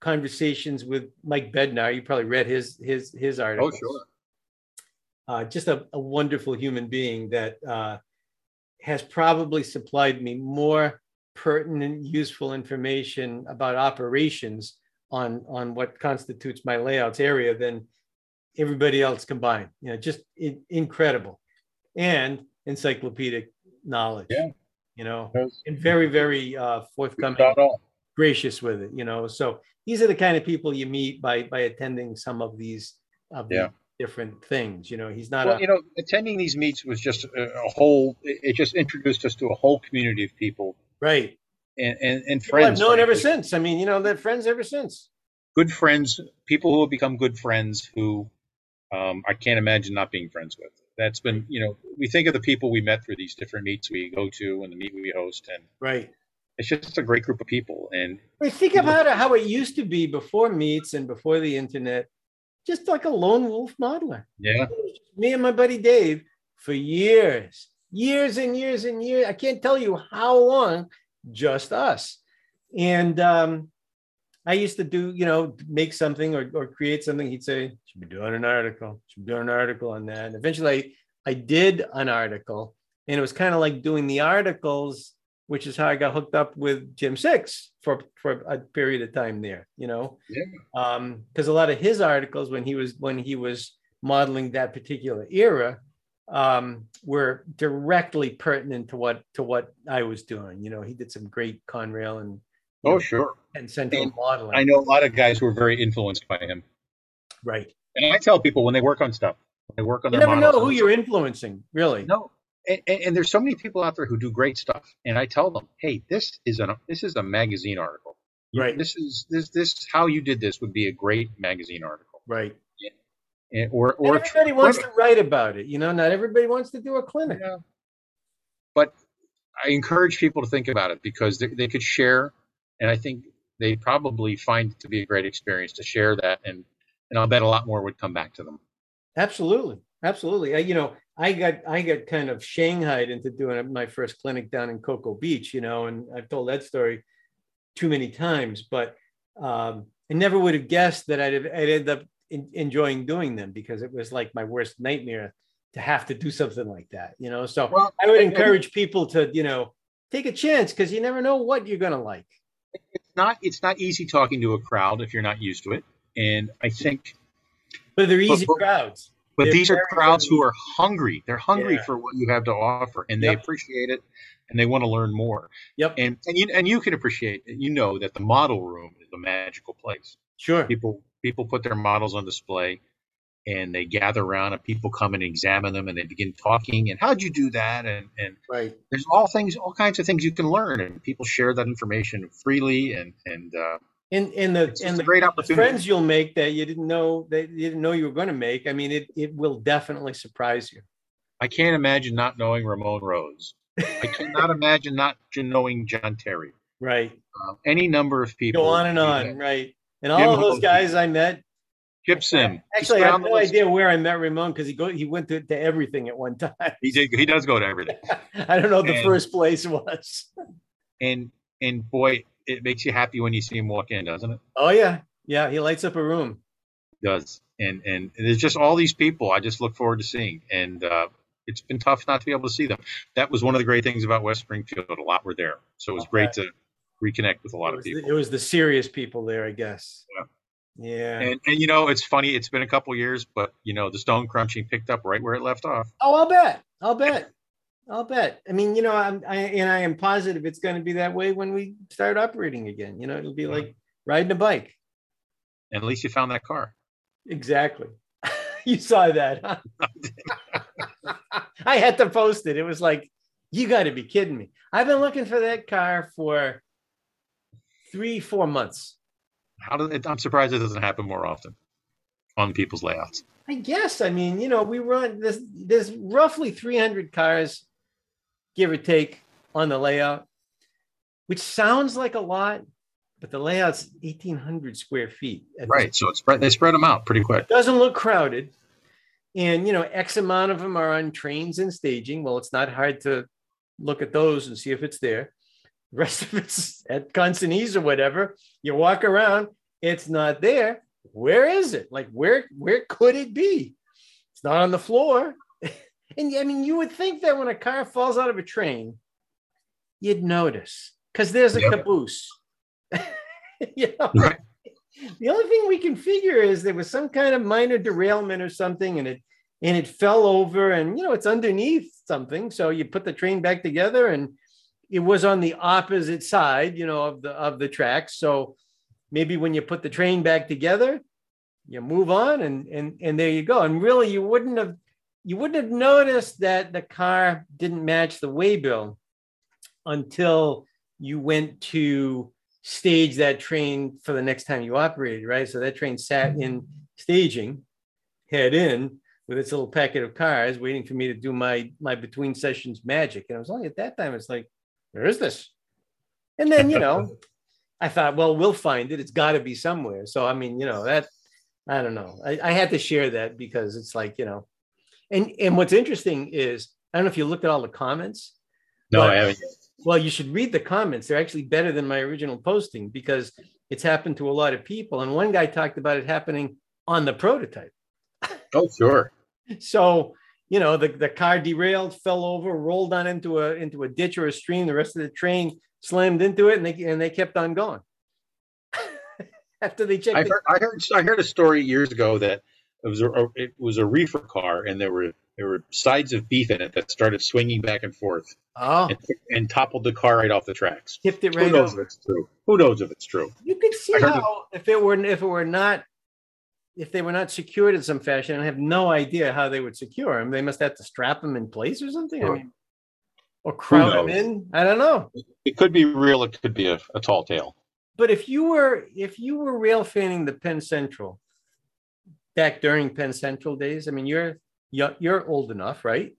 conversations with Mike Bednar. You probably read his his his article. Oh, sure. Uh, just a, a, wonderful human being that uh, has probably supplied me more pertinent, useful information about operations on on what constitutes my layouts area than everybody else combined. You know, just in, incredible, and encyclopedic knowledge. Yeah you know, and very, very uh, forthcoming, gracious with it, you know. So these are the kind of people you meet by by attending some of these of yeah. the different things. You know, he's not. Well, a, you know, attending these meets was just a, a, whole. It just introduced us to a whole community of people. Right. And and, and friends. I've known ever since. I mean, you know, they're friends ever since. Good friends, people who have become good friends who um, I can't imagine not being friends with that's been you know we think of the people we met through these different meets we go to and the meet we host and right it's just a great group of people and I think about how it used to be before meets and before the internet just like a lone wolf modeler yeah me and my buddy dave for years years and years and years i can't tell you how long just us and um I used to do, you know, make something or, or create something. He'd say, should be doing an article, should be doing an article on that. And eventually I, I did an article and it was kind of like doing the articles, which is how I got hooked up with Jim Six for, for a period of time there, you know, yeah. um, a lot of his articles when he was, when he was modeling that particular era, um, were directly pertinent to what, to what I was doing. You know, he did some great Conrail and, Oh, know, sure. And central modeling. I know a lot of guys who were very influenced by him. Right. And I tell people when they work on stuff, when they work on you never know who you're influencing, really. No. And, and, there's so many people out there who do great stuff, and I tell them, "Hey, this is a this is a magazine article. Right. This is this this how you did this would be a great magazine article. Right. Yeah. And, or or everybody wants to write about it. You know, not everybody wants to do a clinic. Yeah. But I encourage people to think about it because they, they could share and I think they probably find it to be a great experience to share that, and and I'll bet a lot more would come back to them. Absolutely, absolutely. I, you know, I got I got kind of shanghaied into doing my first clinic down in Cocoa Beach, you know, and I've told that story too many times, but um, I never would have guessed that I'd have, I'd end up in, enjoying doing them because it was like my worst nightmare to have to do something like that, you know. So well, I would encourage people to, you know, take a chance because you never know what you're going to like it's not it's not easy talking to a crowd if you're not used to it, and I think. But they're easy but, crowds. But they're these are crowds who are hungry. They're hungry yeah. for what you have to offer, and they yep. appreciate it, and they want to learn more. Yep. And and you and you can appreciate. You know that the model room is a magical place. Sure. People people put their models on display and they gather around and people come and examine them and they begin talking and how'd you do that? And and right. there's all things all kinds of things you can learn and people share that information freely and and uh and and the and the, great opportunity. friends you'll make that you didn't know that you didn't know you were going to make i mean it it will definitely surprise you. I can't imagine not knowing ramon rose. I cannot imagine not knowing john terry. Right. Uh, any number of people go on and on right and all Jim of those guys I met Gypsum. Actually, I have no idea where I met Ramon because he go he went to, to everything at one time. He did. He does go to everything. I don't know the and, first place was. And and boy, it makes you happy when you see him walk in, doesn't it? Oh yeah, yeah. He lights up a room. It does and and there's just all these people I just look forward to seeing, and uh, it's been tough not to be able to see them. That was one of the great things about West Springfield. A lot were there, so it was okay. great to reconnect with a lot of people. The, it was the serious people there, I guess. Yeah. Yeah. And, and you know, it's funny. It's been a couple years, but you know, the stone crunching picked up right where it left off. Oh, I'll bet. I'll bet. I'll bet. I mean, you know, I'm, I, and I am positive it's going to be that way when we start operating again. You know, it'll be like riding a bike. And at least you found that car. Exactly. you saw that. Huh? I had to post it. It was like, you got to be kidding me. I've been looking for that car for three, four months. How did it, I'm surprised it doesn't happen more often on people's layouts. I guess. I mean, you know, we run this. There's roughly 300 cars, give or take, on the layout, which sounds like a lot, but the layout's 1,800 square feet. Right. So it's spread, they spread them out pretty quick. Doesn't look crowded. And, you know, X amount of them are on trains and staging. Well, it's not hard to look at those and see if it's there. The rest of it's at consignees or whatever. You walk around, it's not there. Where is it? Like, where, where could it be? It's not on the floor. and I mean, you would think that when a car falls out of a train, you'd notice because there's a yep. caboose you know? Right. The only thing we can figure is there was some kind of minor derailment or something, and it and it fell over, and you know it's underneath something. So you put the train back together, and it was on the opposite side, you know, of the of the tracks. So maybe when you put the train back together, you move on, and and and there you go. And really, you wouldn't have you wouldn't have noticed that the car didn't match the waybill until you went to stage that train for the next time you operated, right? So that train sat in staging, head in with its little packet of cars, waiting for me to do my my between sessions magic. And I was only at that time, it's like, where is this? And then you know, I thought, well, we'll find it. It's got to be somewhere. So I mean, you know, that I don't know. I, I had to share that because it's like you know, and and what's interesting is I don't know if you looked at all the comments. No, I haven't. Well, you should read the comments. They're actually better than my original posting because it's happened to a lot of people. And one guy talked about it happening on the prototype. Oh, sure. so, you know, the, the car derailed, fell over, rolled on into a into a ditch or a stream. The rest of the train slammed into it and they and they kept on going. After they checked I heard, I heard I heard a story years ago that it was a, it was a reefer car and there were there were sides of beef in it that started swinging back and forth. Oh. And, and toppled the car right off the tracks. Tipped it right. Who knows over. if it's true? Who knows if it's true? You could see how it, if it were if it were not if they were not secured in some fashion, I have no idea how they would secure them. They must have to strap them in place or something. Sure. I mean, or crowd them in. I don't know. It could be real. It could be a, a tall tale. But if you were if you were rail fanning the Penn Central back during Penn Central days, I mean, you're you're, old enough, right?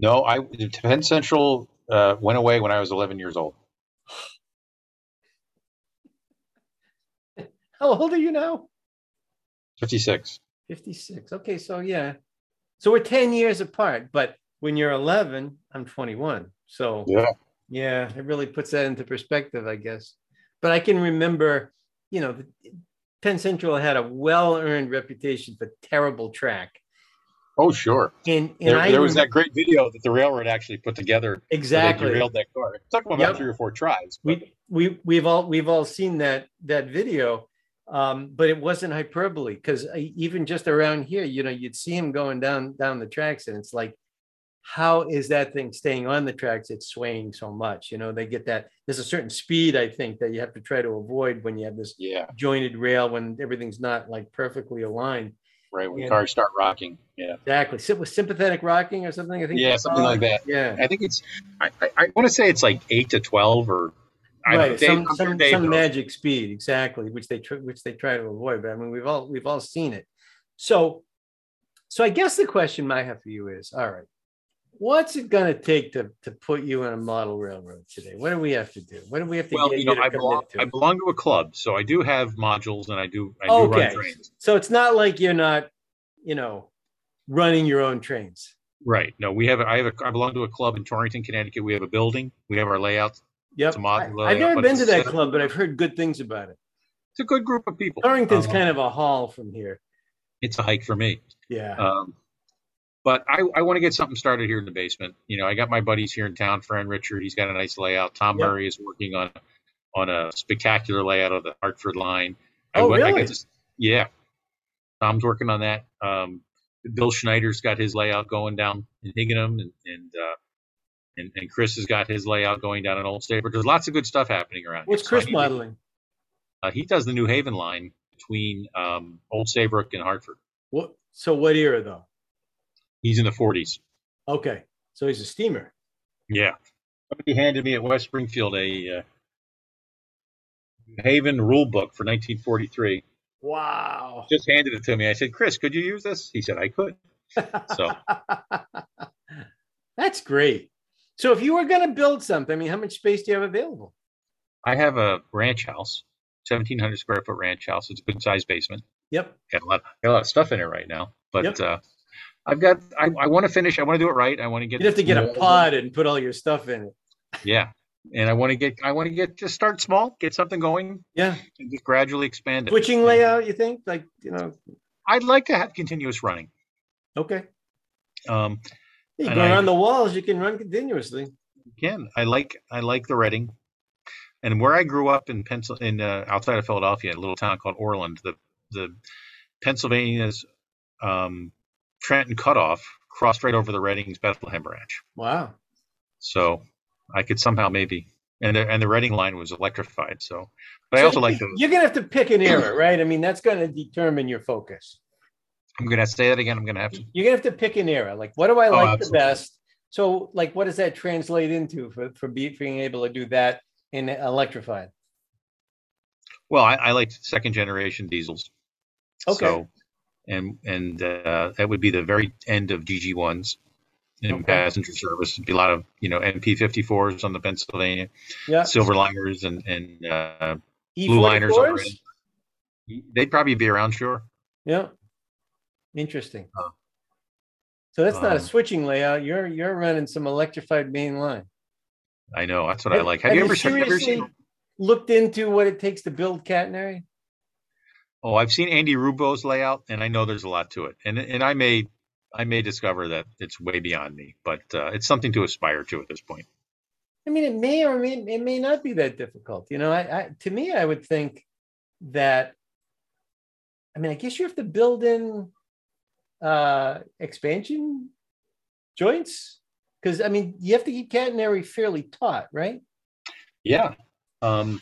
No, I Penn Central uh, went away when I was 11 years old. How old are you now? 56. 56. Okay, so yeah. So we're 10 years apart, but when you're 11, I'm 21. So yeah. Yeah, it really puts that into perspective, I guess. But I can remember, you know, Penn Central had a well-earned reputation for terrible track Oh, sure. And, and there, there was that great video that the railroad actually put together. Exactly. Derailed that car. It took them about yep. three or four tries. But... We we we've all we've all seen that that video, um, but it wasn't hyperbole because even just around here, you know, you'd see him going down down the tracks, and it's like, how is that thing staying on the tracks? It's swaying so much. You know, they get that. There's a certain speed I think that you have to try to avoid when you have this yeah. jointed rail when everything's not like perfectly aligned right? When and, cars start rocking. Yeah. Exactly. Sit with sympathetic rocking or something. I think. Yeah, something like that. Yeah. I think it's. I, I, I want to say it's like eight to twelve or. Right, some, some, some magic speed, exactly, which they tr- which they try to avoid. But I mean, we've all we've all seen it. So, so I guess the question I have for you is: All right, what's it going to take to to put you in a model railroad today? What do we have to do? What do we have to well, get you, know, you to I belong, to? I belong to a club, so I do have modules and I do I do okay. run trains. So it's not like you're not you know, running your own trains. Right. No, we have. A, I have. A, I belong to a club in Torrington, Connecticut. We have a building. We have our layouts. Yep. It's a modular I, have never been it's to that set club, but I've heard good things about it. It's a good group of people. Torrington's Um, kind of a haul from here. It's a hike for me. Yeah. Um, but I, I want to get something started here in the basement. You know, I got my buddies here in town, friend Richard. He's got a nice layout. Tom Yep. Murray is working on on a spectacular layout of the Hartford line. I Oh, went- I really? get to- yeah, Tom's working on that. Um, Bill Schneider's got his layout going down in Higganum, and and, uh, and and Chris has got his layout going down in Old Stafford. There's lots of good stuff happening around. What's here. So Chris to- modeling? Uh, he does the New Haven line between um, Old Saybrook and Hartford. What? So what era though? He's in the 40s. Okay. So he's a steamer. Yeah. Somebody handed me at West Springfield a uh, Haven rule book for 1943. Wow. Just handed it to me. I said, Chris, could you use this? He said, I could. So- That's great. So if you were going to build something, I mean, how much space do you have available? I have a ranch house, 1,700 square foot ranch house. It's a good sized basement. Yep. Got a lot, got a lot of stuff in it right now. But Yep. uh, I've got, I, I want to finish. I want to do it right. I want to get. You'd have to get a pod and put all your stuff in it. Yeah. And I want to get, I want to get, just start small, get something going, Yeah. and just gradually expand it. Switching layout, you think? Like, you know, I'd like to have continuous running. okay. Um, You go I- around the walls, you can run continuously. You can. I like I like the Reading, and where I grew up in Pencil in uh, outside of Philadelphia, a little town called Oreland, the the Pennsylvania's um, Trenton cutoff crossed right over the Reading's Bethlehem branch. Wow. So I could somehow maybe, and the and the Reading line was electrified. So, but I also like the. You're going to have to pick an era, right? I mean, that's going to determine your focus. I'm gonna say that again. I'm gonna have to. You're to have to pick an era. Like, what do I Oh, like the best? So, like, what does that translate into for, for be, being able to do that in electrified? Well, I, I like second generation diesels. Okay. So, and and uh, that would be the very end of GG ones in Okay. passenger service. It'd be a lot of you know MP54s on the Pennsylvania, Yeah. Silverliners, and and uh, Blue liners already. they'd probably be around. Sure. Yeah. Interesting. Uh, So that's not a um, switching layout. You're you're running some electrified main line. I know that's what I like. Have, have you you ever, have ever seriously- seen? Looked into what it takes to build catenary? Oh, I've seen Andy Rubo's layout, and I know there's a lot to it. And and I may I may discover that it's way beyond me, but uh, it's something to aspire to at this point. I mean, it may or may it may not be that difficult. You know, I, I to me, I would think that. I mean, I guess you have to build in uh expansion joints because I mean, you have to keep catenary fairly taut, right? Yeah. Um,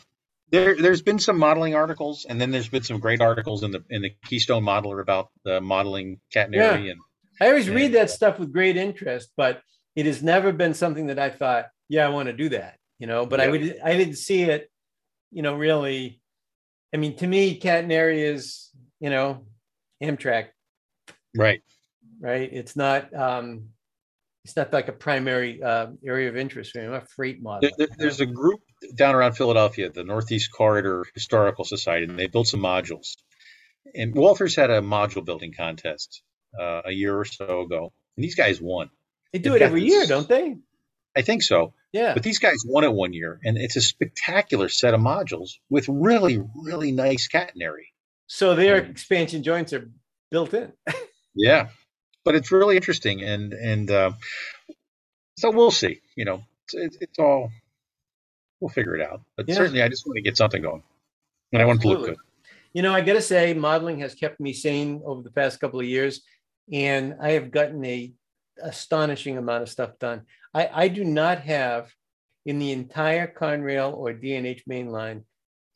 there, there's been some modeling articles, and then there's been some great articles in the in the Keystone Modeler about the modeling catenary, and I always Yeah. read that stuff with great interest, but it has never been something that I thought, yeah, I want to do that, you know. But I would, I didn't see it, you know, really. I mean, to me, catenary is, you know, Amtrak, right. right? It's not, um, it's not like a primary uh, area of interest for me. I'm a freight model. There, there- there's a group down around Philadelphia, the Northeast Corridor Historical Society, and they built some modules. And Walthers had a module building contest uh, a year or so ago, and these guys won. They do they've it every this- year, don't they? I think so. Yeah. But these guys won it one year, and it's a spectacular set of modules with really, really nice catenary. So their Mm. expansion joints are built in. Yeah, but it's really interesting, and and uh, so we'll see. You know, it's, it's, all we'll figure it out. But Yeah. certainly, I just want to get something going, and I want to look good. You know, I got to say, modeling has kept me sane over the past couple of years, and I have gotten a astonishing amount of stuff done. I, I do not have in the entire Conrail or D&H mainline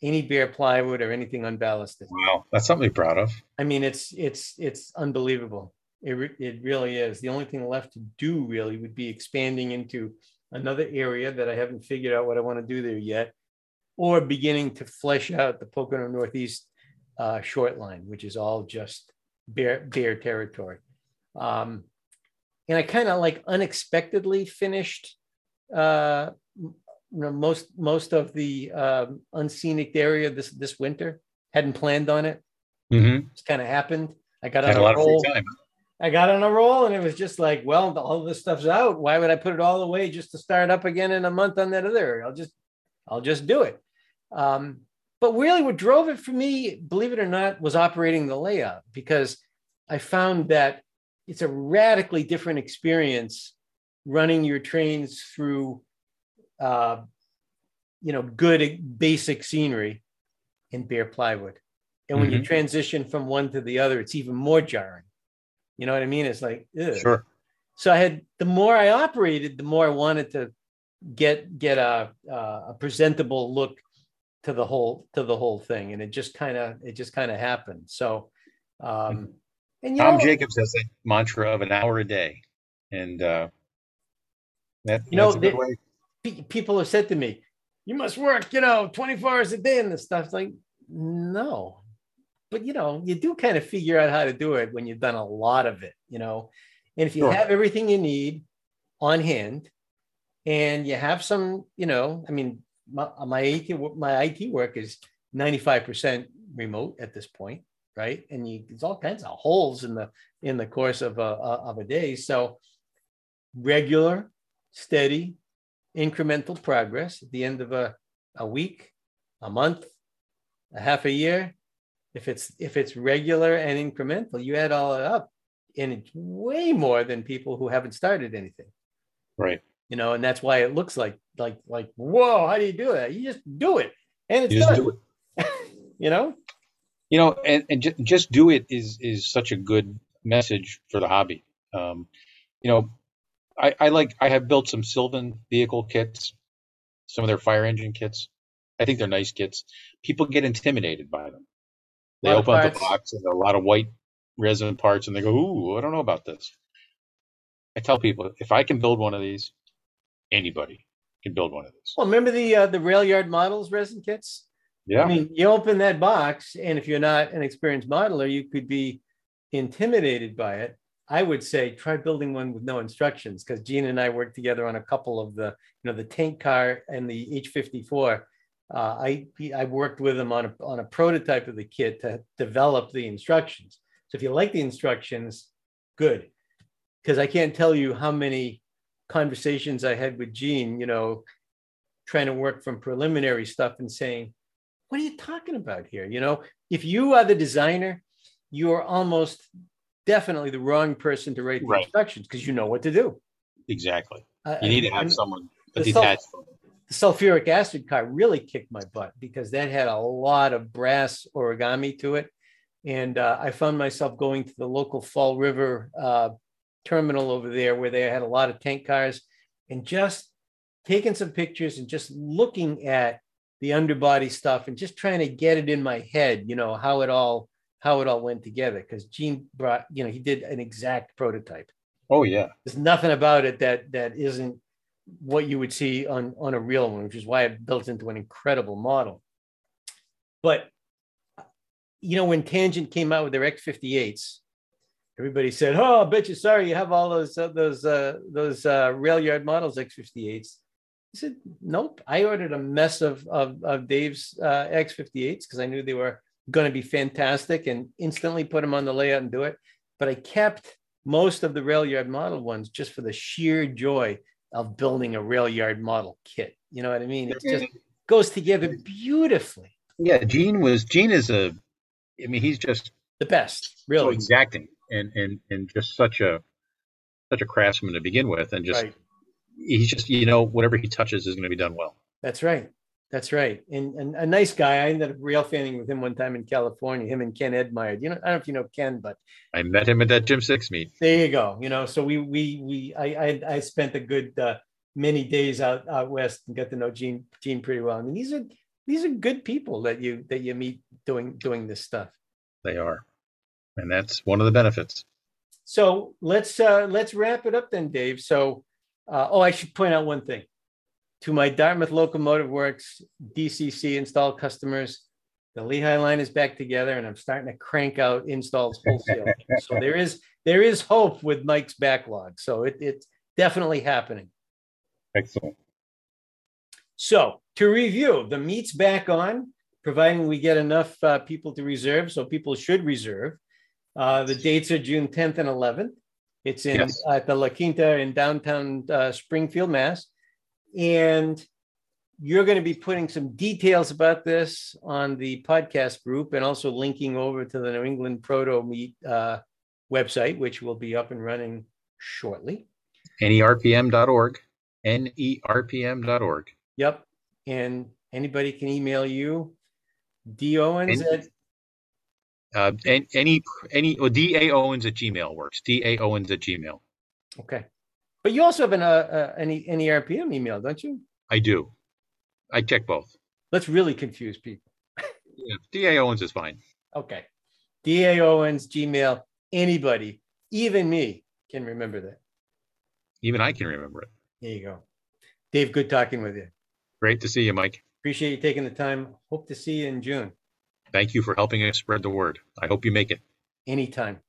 any bare plywood or anything unballasted. Wow, that's something to be proud of. I mean, it's it's it's unbelievable. It re- it really is. The only thing left to do really would be expanding into another area that I haven't figured out what I want to do there yet, or beginning to flesh out the Pocono Northeast uh, short line, which is all just bare bare territory. Um, and I kind of like unexpectedly finished uh, you know, most most of the um, unscenic area this this winter. Hadn't planned on it Mm-hmm. just kind of happened. I got Had on a a lot of free roll. I got on a roll, and it was just like, well, all this stuff's out. Why would I put it all away just to start up again in a month on that other area? I'll just I'll just do it. Um, but really, what drove it for me, believe it or not, was operating the layout because I found that it's a radically different experience running your trains through, uh, you know, good basic scenery in bare plywood. And when mm-hmm. you transition from one to the other, it's even more jarring. You know what I mean? It's like, ugh. sure. So I had the more I operated, the more I wanted to get get a a presentable look to the whole to the whole thing, and it just kind of it just kind of happened. So, um, mm-hmm. and Tom know, Jacobs has a mantra of an hour a day, and uh, that, you know, people have said to me, "You must work, you know, twenty four hours a day," and this stuff. It's like, no, but you know, you do kind of figure out how to do it when you've done a lot of it, you know. And if you sure. have everything you need on hand, and you have some, you know, I mean, my, my IT my IT work is 95% remote at this point, right? And you there's all kinds of holes in the in the course of a of a day. So regular, steady, incremental progress at the end of a, a week, a month, a half a year. If it's if it's regular and incremental, you add all it up, and it's way more than people who haven't started anything. Right you know, and that's why it looks like like like whoa, how do you do that? You just do it, and it's you done. Do it. you know, you know, and, and just, just do it is is such a good message for the hobby. Um, you know, I, I like I have built some Sylvan vehicle kits, some of their fire engine kits. I think they're nice kits. People get intimidated by them. They open up the box and a lot of white resin parts, and they go, "Ooh, I don't know about this." I tell people if I can build one of these, anybody can build one of these. Well, remember the uh, the rail yard models resin kits? Yeah. I mean, you open that box, and if you're not an experienced modeler, you could be intimidated by it. I would say try building one with no instructions because Gene and I worked together on a couple of the, you know, the tank car and the H54. Uh, I I worked with him on a on a prototype of the kit to develop the instructions. So if you like the instructions, good, because I can't tell you how many conversations I had with Gene, you know, trying to work from preliminary stuff and saying, what are you talking about here? You know, if you are the designer, you are almost definitely the wrong person to write the right. instructions because you know what to do. Exactly. Uh, you need to have someone detached sul- The sulfuric acid car really kicked my butt because that had a lot of brass origami to it. And uh, I found myself going to the local Fall River uh, terminal over there where they had a lot of tank cars and just taking some pictures and just looking at the underbody stuff and just trying to get it in my head, you know, how it all how it all went together. Because Gene brought, you know, he did an exact prototype. Oh yeah. There's nothing about it that that isn't what you would see on on a real one, which is why it built into an incredible model. But you know, when Tangent came out with their X58s, everybody said, "Oh, I bet you sorry you have all those uh, those uh, those uh, rail yard models X58s." I said, "Nope, I ordered a mess of of, of Dave's uh, X58s because I knew they were going to be fantastic, and instantly put them on the layout and do it. But I kept most of the rail yard model ones just for the sheer joy of building a rail yard model kit. You know what I mean? It just goes together beautifully. Yeah, Gene was Gene is a. I mean, he's just the best. Really so exacting and and and just such a such a craftsman to begin with, and just right. he's just you know whatever he touches is going to be done well. That's right. That's right. And, and a nice guy. I ended up rail fanning with him one time in California. Him and Ken Edmeyer. You know, I don't know if you know Ken, but I met him at that Jim Six meet. There you go. You know, so we we we I I, I spent a good uh, many days out out west and got to know Gene Gene pretty well. I mean, these are these are good people that you that you meet doing doing this stuff. They are and that's one of the benefits. So let's uh, let's wrap it up then, Dave. So, uh, oh, I should point out one thing to my Dartmouth Locomotive Works DCC install customers. The Lehigh line is back together, and I'm starting to crank out installs wholesale. so there is there is hope with Mike's backlog. So it, it's definitely happening. Excellent. So to review, the meet's back on, providing we get enough uh, people to reserve. So people should reserve. Uh, the dates are June 10th and 11th. It's in yes. at the La Quinta in downtown uh, Springfield, Mass. And you're going to be putting some details about this on the podcast group and also linking over to the New England Proto Meet uh, website, which will be up and running shortly. nerpm.org, nerpm.org. Yep. And anybody can email you, D Owens at, Uh, any any oh, da owens at gmail works. da owens at gmail. okay. But you also have an, uh, uh, any, any RPM email, don't you? I do. I check both. Let's really confuse people. Yeah, da owens is fine. Okay. DA Owens, Gmail, anybody, even me can remember that. Even I can remember it. There you go. Dave, good talking with you. Great to see you, Mike. Appreciate you taking the time. Hope to see you in June. Thank you for helping us spread the word. I hope you make it. Anytime.